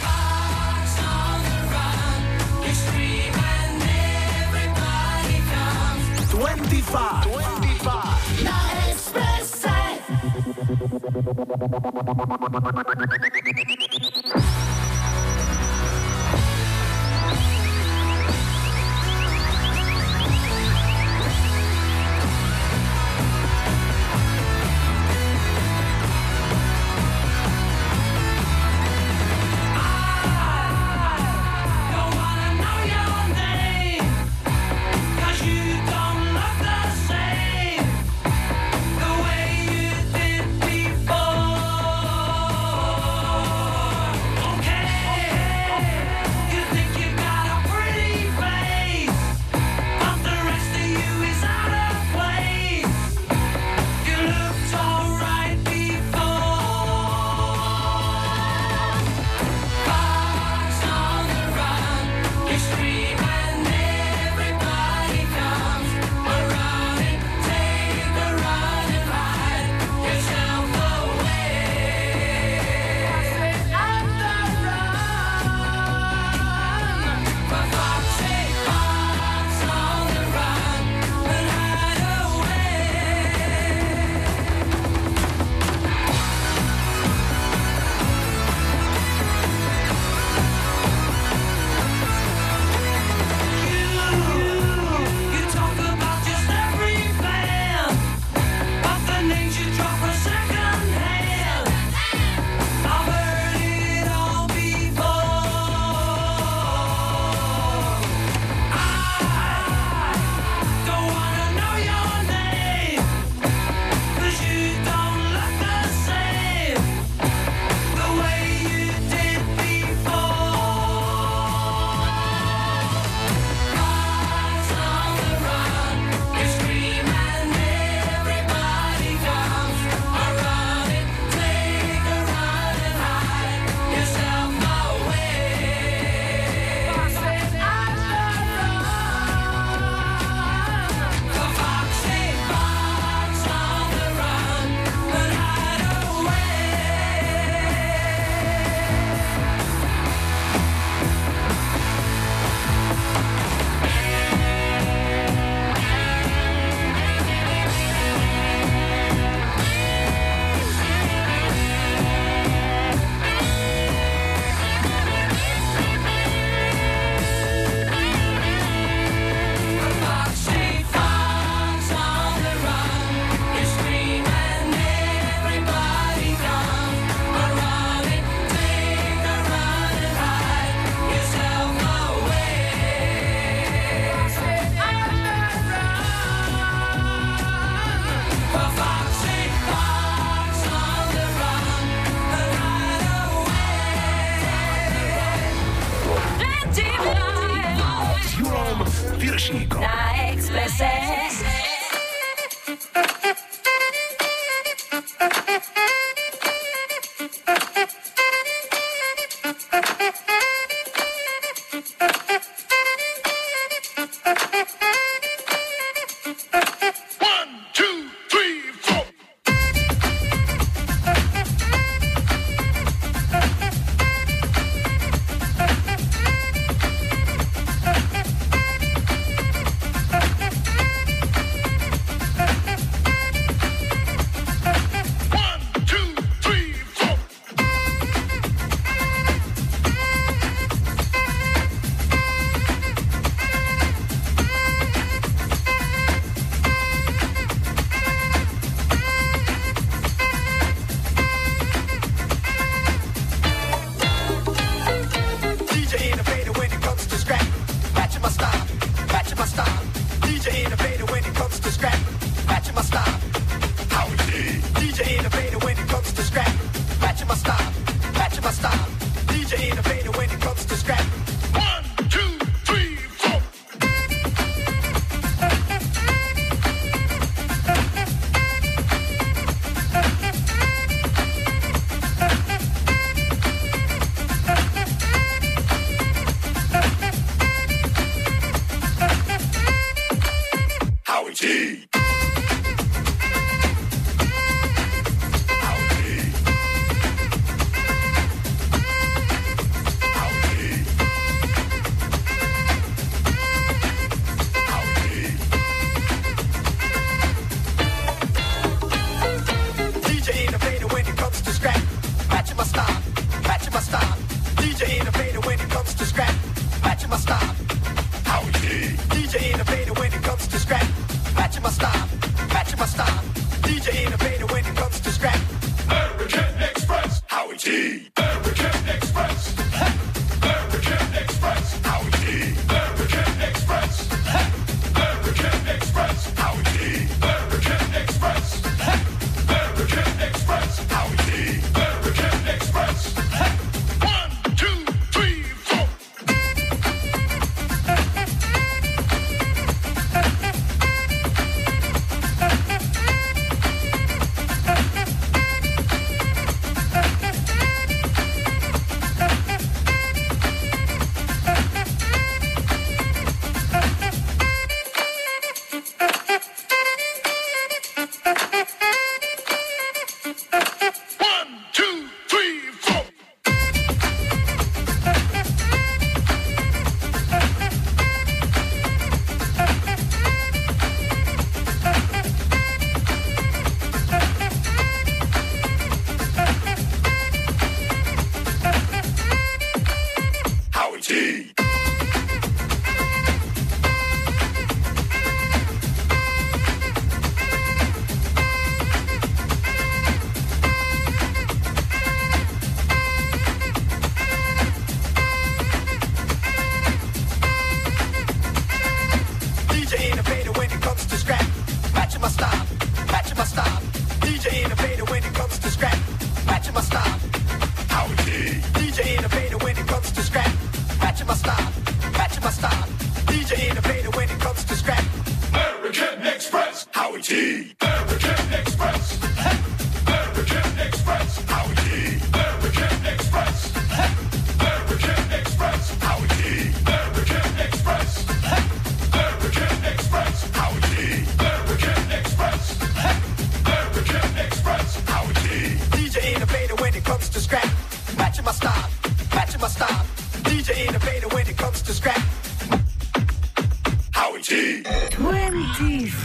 [SPEAKER 3] 25. 25.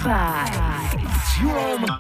[SPEAKER 3] 25.
[SPEAKER 19] S Julom Piršíkom.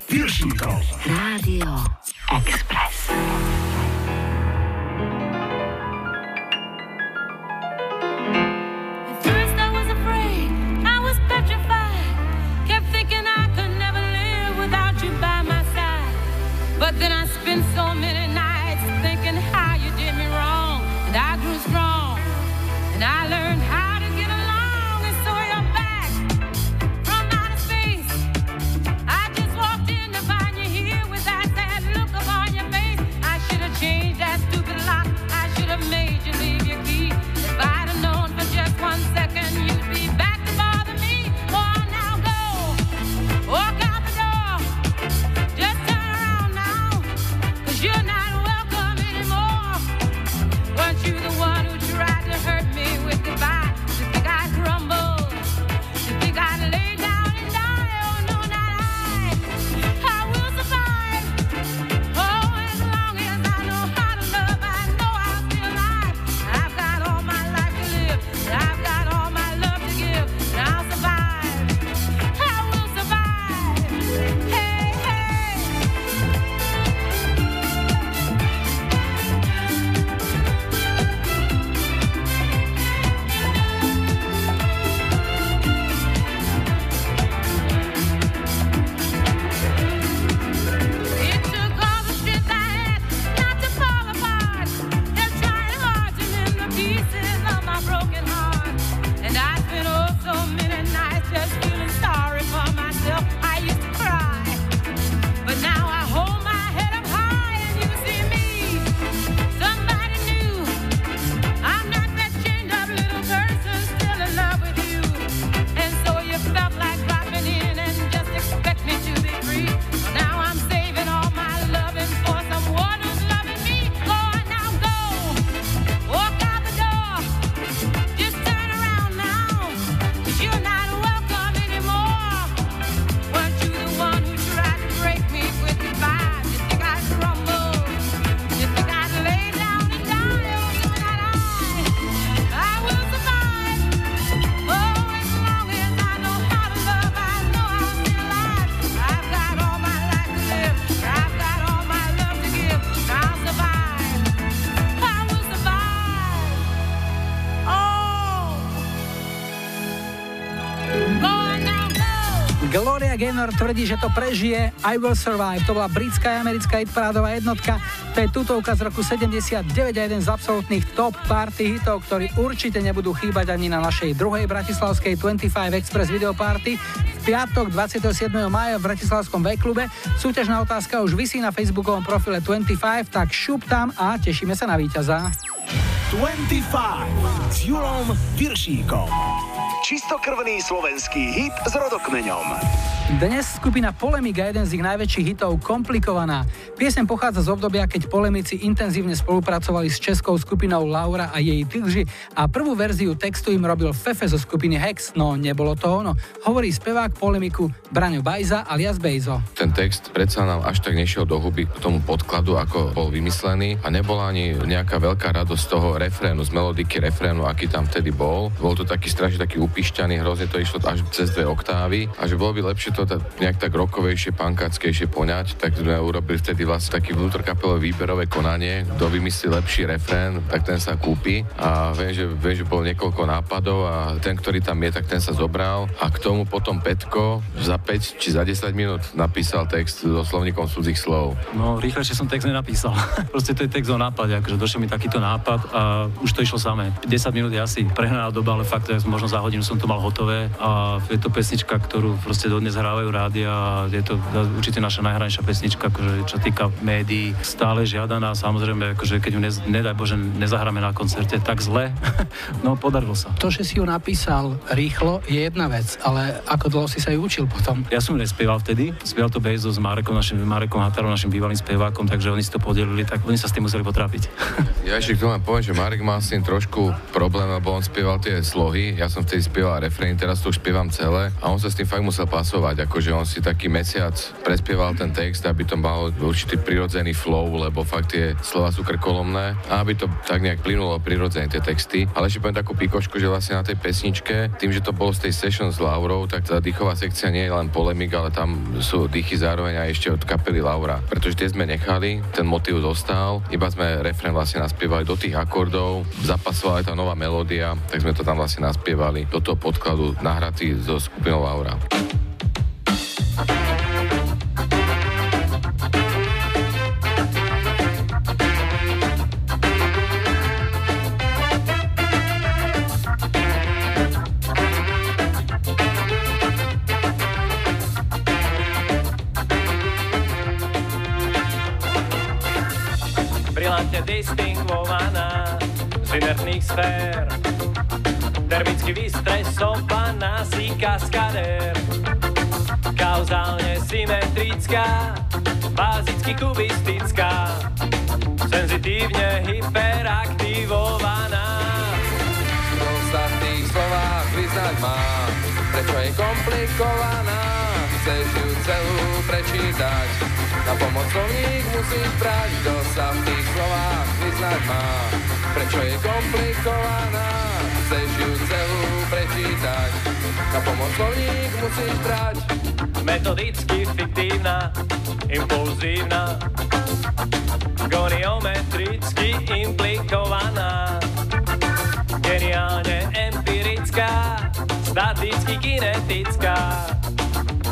[SPEAKER 1] Gaynor tvrdí, že to prežije I Will Survive. To bola britská a americká hitparádová jednotka. To je tutovka z roku 79 a jeden z absolútnych top party hitov, ktorí určite nebudú chýbať ani na našej druhej bratislavskej 25 Express Video Party v piatok 27. maja v Bratislavskom V-klube. Súťažná otázka už vysí na facebookovom profile 25, tak šup tam a tešíme sa na víťaza.
[SPEAKER 3] 25 s Julom Viršíkom. Čistokrvný slovenský hit s rodokmeňom.
[SPEAKER 1] Dnes skupina Polemika, jeden z ich najväčších hitov, komplikovaná. Piesem pochádza z obdobia, keď polemici intenzívne spolupracovali s českou skupinou Laura a jej Tilži a prvú verziu textu im robil Fefe zo skupiny Hex, no nebolo to ono. Hovorí spevák polemiku Braňo Bajza alias Bejzo.
[SPEAKER 20] Ten text predsa nám až tak nešiel do huby k tomu podkladu, ako bol vymyslený a nebola ani nejaká veľká radosť z toho refrénu, z melodiky refrénu, aký tam vtedy bol. Bol to taký strašne taký upišťaný, hrozne to išlo až cez dve oktávy a že bolo by lepšie to tak, nejak tak rokovejšie, pankáckejšie poňať, tak sme urobili vtedy vlastne taký vnútrokapelové výberové konanie, kto vymyslí lepší refrén, tak ten sa kúpi a viem, že, viem, že bolo niekoľko nápadov a ten, ktorý tam je, tak ten sa zobral a k tomu potom Petko za 5 či za 10 minút napísal text so slovníkom cudzích slov.
[SPEAKER 14] No, rýchlejšie som text nenapísal. Proste to je text o nápade, akože došiel mi takýto nápad a už to išlo samé. 10 minút je asi prehnaná doba, ale fakt, možno za hodinu som to mal hotové a je to pesnička, ktorú proste dodnes hrávajú rádia a je to určite naša najhranejšia pesnička, akože čo týka médií, stále žiadaná, samozrejme, akože keď ju ne, nedaj Bože nezahráme na koncerte, tak zle, no podarilo sa.
[SPEAKER 1] To, že si ju napísal rýchlo, je jedna vec, ale ako dlho si sa ju učil potom?
[SPEAKER 14] Ja som nespieval vtedy, spieval to Bejzo s Marekom, našim Marekom Hatarom, našim bývalým spevákom, takže oni si to podelili, tak oni sa s tým museli potrápiť.
[SPEAKER 20] Ja ešte k tomu poviem, že Marek má s tým trošku problém, lebo on spieval tie slohy, ja som vtedy spieval refrén, teraz to už spievam celé a on sa s tým fakt musel pasovať, akože on si taký mesiac prespieval ten text, aby to malo určitý prirodzený flow, lebo fakt tie slova sú krkolomné a aby to tak nejak plynulo prirodzene tie texty. Ale ešte poviem takú pikošku, že vlastne na tej pesničke, tým, že to bolo z tej session s Laurou, tak tá dýchová sekcia nie je len polemik, ale tam sú dýchy zároveň aj ešte od kapely Laura. Pretože tie sme nechali, ten motív zostal, iba sme refrén vlastne naspievali do tých akordov, zapasovala aj tá nová melódia, tak sme to tam vlastne naspievali do toho podkladu nahratý so skupinou Laura.
[SPEAKER 19] brilantne distingovaná z inertných sfér. Termicky vystresovaná si kaskadér. Kauzálne symetrická, bázicky kubistická, senzitívne hyperaktivovaná.
[SPEAKER 20] Sa v tých slovách vyznať má, prečo je komplikovaná, chceš ju celú prečítať. Na pomoc slovník musíš brať, kto sa v tých slovách vyznať má, prečo je komplikovaná, chceš ju celú prečítať. Na pomoc slovník musíš brať.
[SPEAKER 19] Metodicky fiktívna, impulzívna, goniometricky implikovaná, geniálne empirická, staticky kinetická,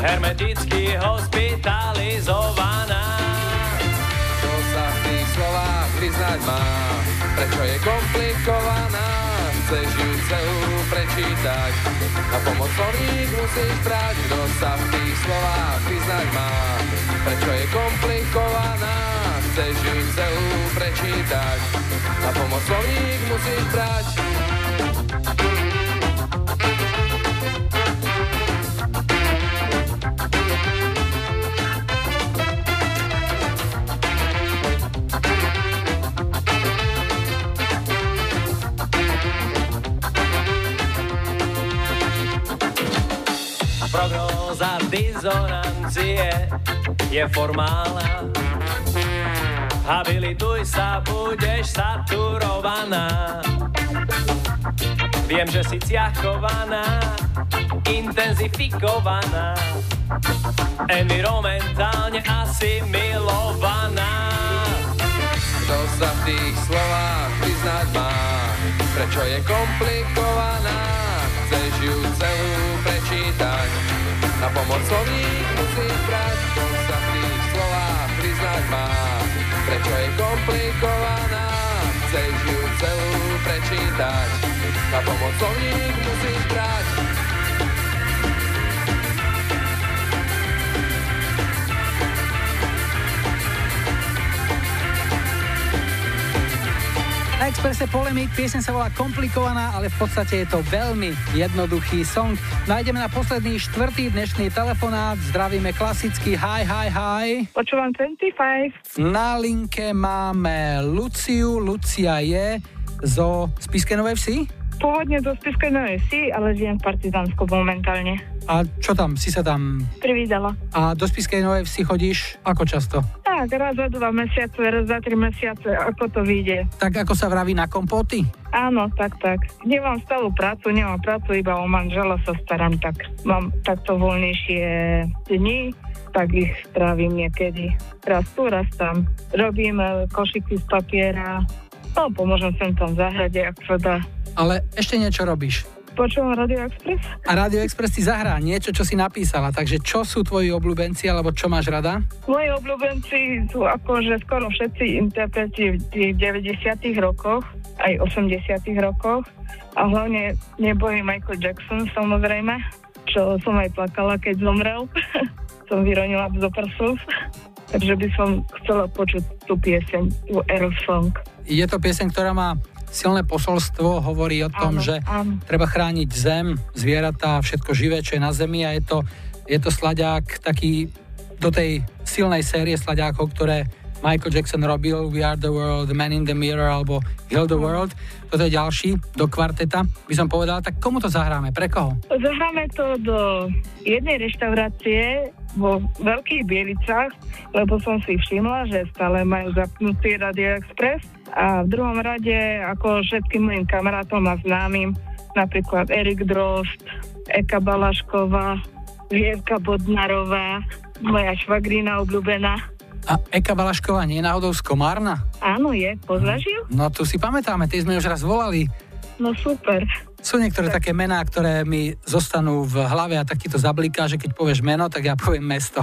[SPEAKER 19] hermeticky hospitalizovaná.
[SPEAKER 20] Kto sa v tých slovách vyznať má, prečo je komplikovaná, chceš ju celú prečítať. Na pomoc slovník musíš brať, kto sa v tých slovách vyznať má, prečo je komplikovaná, chceš ju celú prečítať. Na pomoc slovník musíš brať.
[SPEAKER 19] Dizonancie je formálna. Habilituj sa, budeš saturovaná. Viem, že si ciachovaná, intenzifikovaná, environmentálne asimilovaná.
[SPEAKER 20] Kto sa v tých slovách vyznať má, prečo je komplikovaná, chceš ju celú prečítať. Na pomoc slovník musím brať, to sa v tých slovách priznať má. Prečo je komplikovaná, chceš ju celú prečítať. Na pomoc slovník musím brať,
[SPEAKER 1] Na Expresse Polemik pieseň sa volá komplikovaná, ale v podstate je to veľmi jednoduchý song. Nájdeme na posledný štvrtý dnešný telefonát. Zdravíme klasicky hi, hi, hi.
[SPEAKER 21] Počúvam 25.
[SPEAKER 1] Na linke máme Luciu. Lucia je zo Spiskej Novej Vsi.
[SPEAKER 21] Pôvodne zo Spiskej Novej Vsi, ale žijem v Partizánsku momentálne.
[SPEAKER 1] A čo tam? Si sa tam...
[SPEAKER 21] Privídala.
[SPEAKER 1] A do Spiskej Novej Vsi chodíš ako často?
[SPEAKER 21] Tak, raz za dva mesiace, raz za tri mesiace, ako to vyjde.
[SPEAKER 1] Tak ako sa vraví na kompoty?
[SPEAKER 21] Áno, tak, tak. Nemám stálu prácu, nemám prácu, iba o manžela sa starám, tak mám takto voľnejšie dni, tak ich strávim niekedy. Raz tu, raz tam. Robím e, košiky z papiera, no pomôžem sem tam v záhrade, ak sa dá.
[SPEAKER 1] Ale ešte niečo robíš.
[SPEAKER 21] Počúvam Radio Express.
[SPEAKER 1] A Radio Express ti zahrá niečo, čo si napísala. Takže čo sú tvoji obľúbenci, alebo čo máš rada?
[SPEAKER 21] Moji obľúbenci sú akože skoro všetci interpreti v tých 90 rokoch, aj 80 rokoch. A hlavne nebojí Michael Jackson, samozrejme, čo som aj plakala, keď zomrel. som vyronila zo prsu. Takže by som chcela počuť tú pieseň, tú Eros Song.
[SPEAKER 1] Je to pieseň, ktorá má silné posolstvo, hovorí o tom,
[SPEAKER 21] Áno,
[SPEAKER 1] že
[SPEAKER 21] áno.
[SPEAKER 1] treba chrániť zem, zvieratá, všetko živé, čo je na zemi a je to, je to slaďák taký do tej silnej série slaďákov, ktoré Michael Jackson robil We Are the World, Man in the Mirror alebo Heal the World. Toto je ďalší do kvarteta, by som povedal. Tak komu to zahráme? Pre koho?
[SPEAKER 21] Zahráme to do jednej reštaurácie vo Veľkých Bielicách, lebo som si všimla, že stále majú zapnutý Radio Express. A v druhom rade, ako všetkým mojim kamarátom a známym, napríklad Erik Drost, Eka Balašková, Lievka Bodnarová, moja švagrina obľúbená.
[SPEAKER 1] A Eka Balašková nie je náhodou z Komárna?
[SPEAKER 21] Áno, je. Poznáš ju?
[SPEAKER 1] No tu si pamätáme, tie sme už raz volali.
[SPEAKER 21] No super.
[SPEAKER 1] Sú niektoré také mená, ktoré mi zostanú v hlave a tak ti to zabliká, že keď povieš meno, tak ja poviem mesto.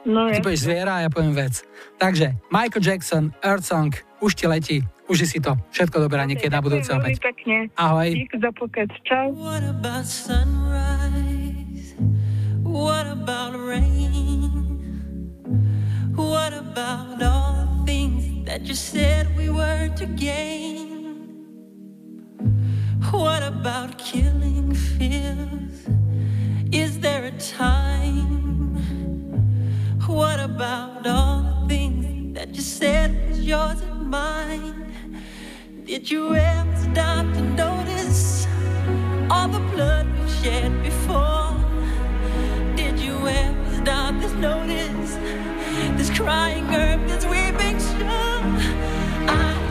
[SPEAKER 21] No
[SPEAKER 1] Ty
[SPEAKER 21] jasne.
[SPEAKER 1] povieš zviera a ja poviem vec. Takže Michael Jackson, Earth Song, už ti letí, uži si to. Všetko dobré, niekedy na budúce opäť.
[SPEAKER 21] pekne.
[SPEAKER 1] Ahoj.
[SPEAKER 21] Dík za pokec. Čau.
[SPEAKER 12] What about sunrise? What about rain? What about all the things that you said we were to gain? What about killing fears? Is there a time? What about all the things that you said was yours and mine? Did you ever stop to notice all the blood we've shed before? Did you ever stop to notice this crying earth, this weeping shore? I,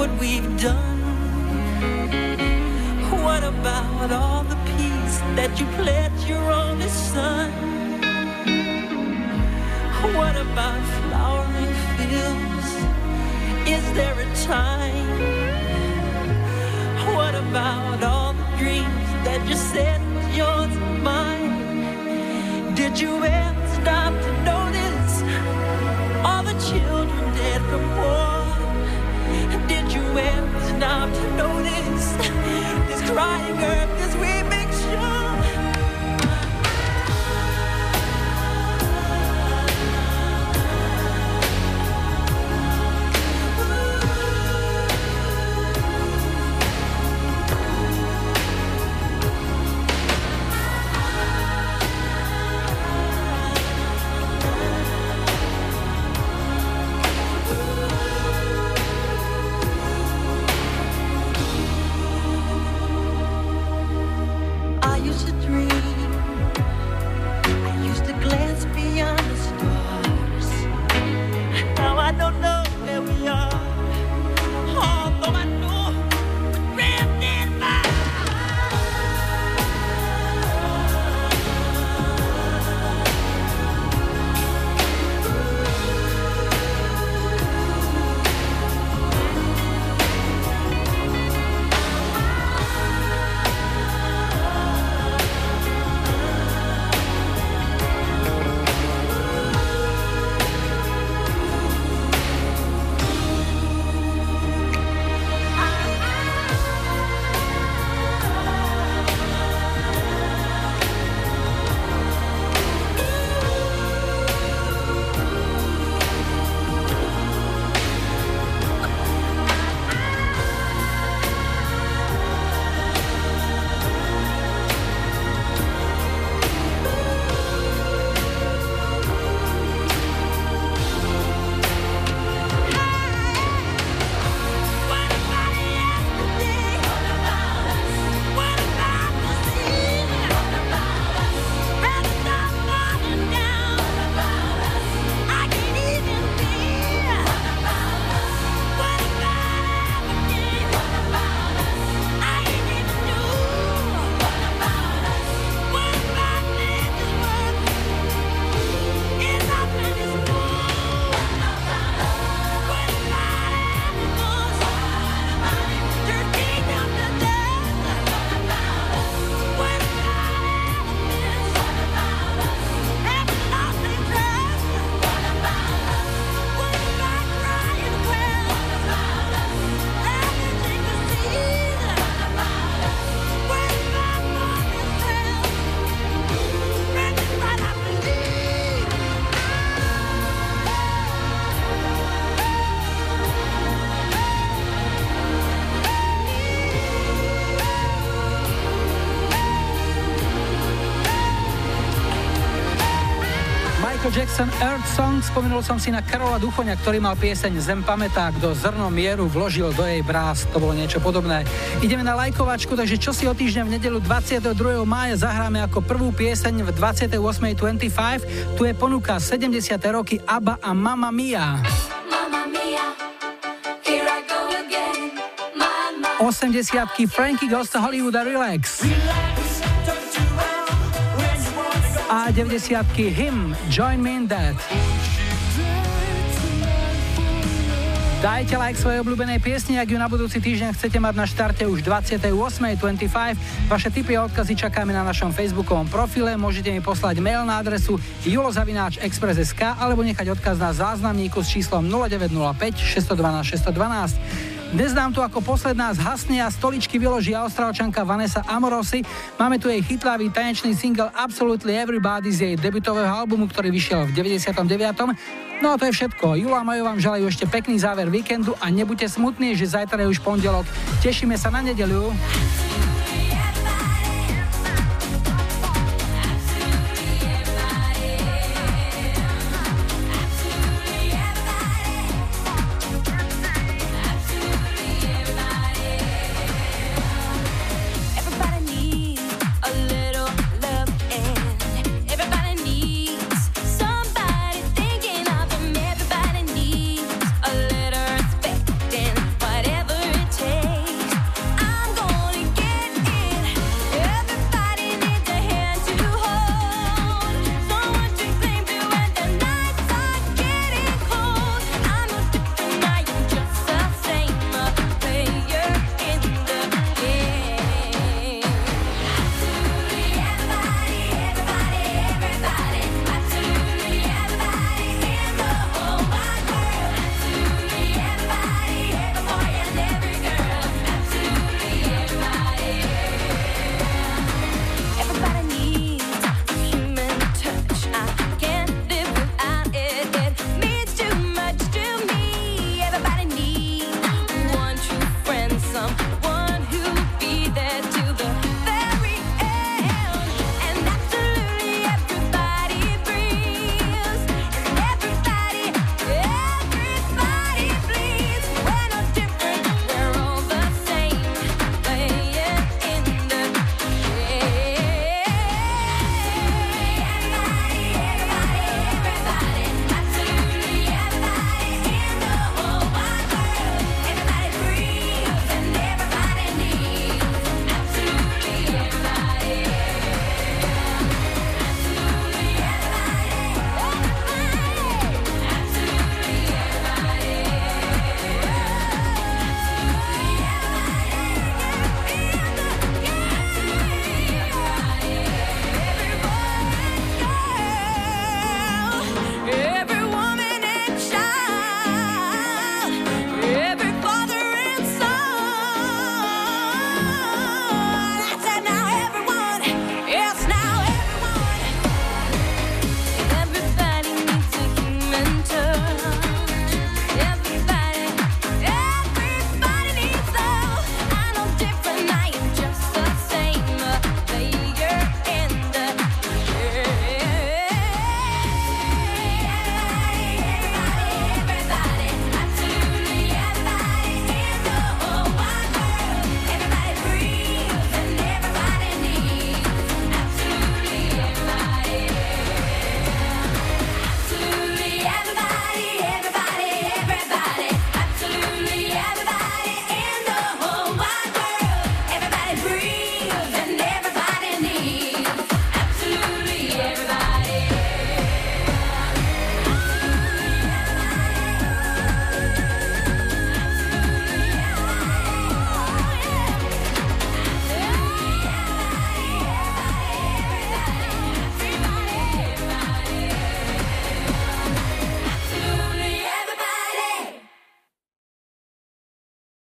[SPEAKER 12] what we've done. What about all the peace that you pledged your only son? What about flowering fields? Is there a time? What about all the dreams that you said was yours and mine? Did you ever stop to notice all the children dead from war? You ever to notice this crying earth, this weeping
[SPEAKER 1] Jackson Earth Song. Spomenul som si na Karola Duchoňa, ktorý mal pieseň Zem pamätá, kto zrno mieru vložil do jej brás. To bolo niečo podobné. Ideme na lajkovačku, takže čo si o týždeň v nedelu 22. mája zahráme ako prvú pieseň v 28.25. Tu je ponuka 70. roky ABBA a Mamma Mia.
[SPEAKER 22] Mamma mia, here I go again. My, my.
[SPEAKER 1] 80 Frankie Goes to Hollywood a Relax. A 90 Him, Join Me in That. Dajte like svojej obľúbenej piesni, ak ju na budúci týždeň chcete mať na štarte už 28.25. Vaše tipy a odkazy čakáme na našom facebookovom profile. Môžete mi poslať mail na adresu julozavináčexpress.sk alebo nechať odkaz na záznamníku s číslom 0905 612 612. Dnes nám tu ako posledná zhasne a stoličky vyloží austrálčanka Vanessa Amorosi. Máme tu jej chytlavý tanečný single Absolutely Everybody z jej debutového albumu, ktorý vyšiel v 99. No a to je všetko. Jula a Majo vám želajú ešte pekný záver víkendu a nebuďte smutní, že zajtra je už pondelok. Tešíme sa na nedeliu.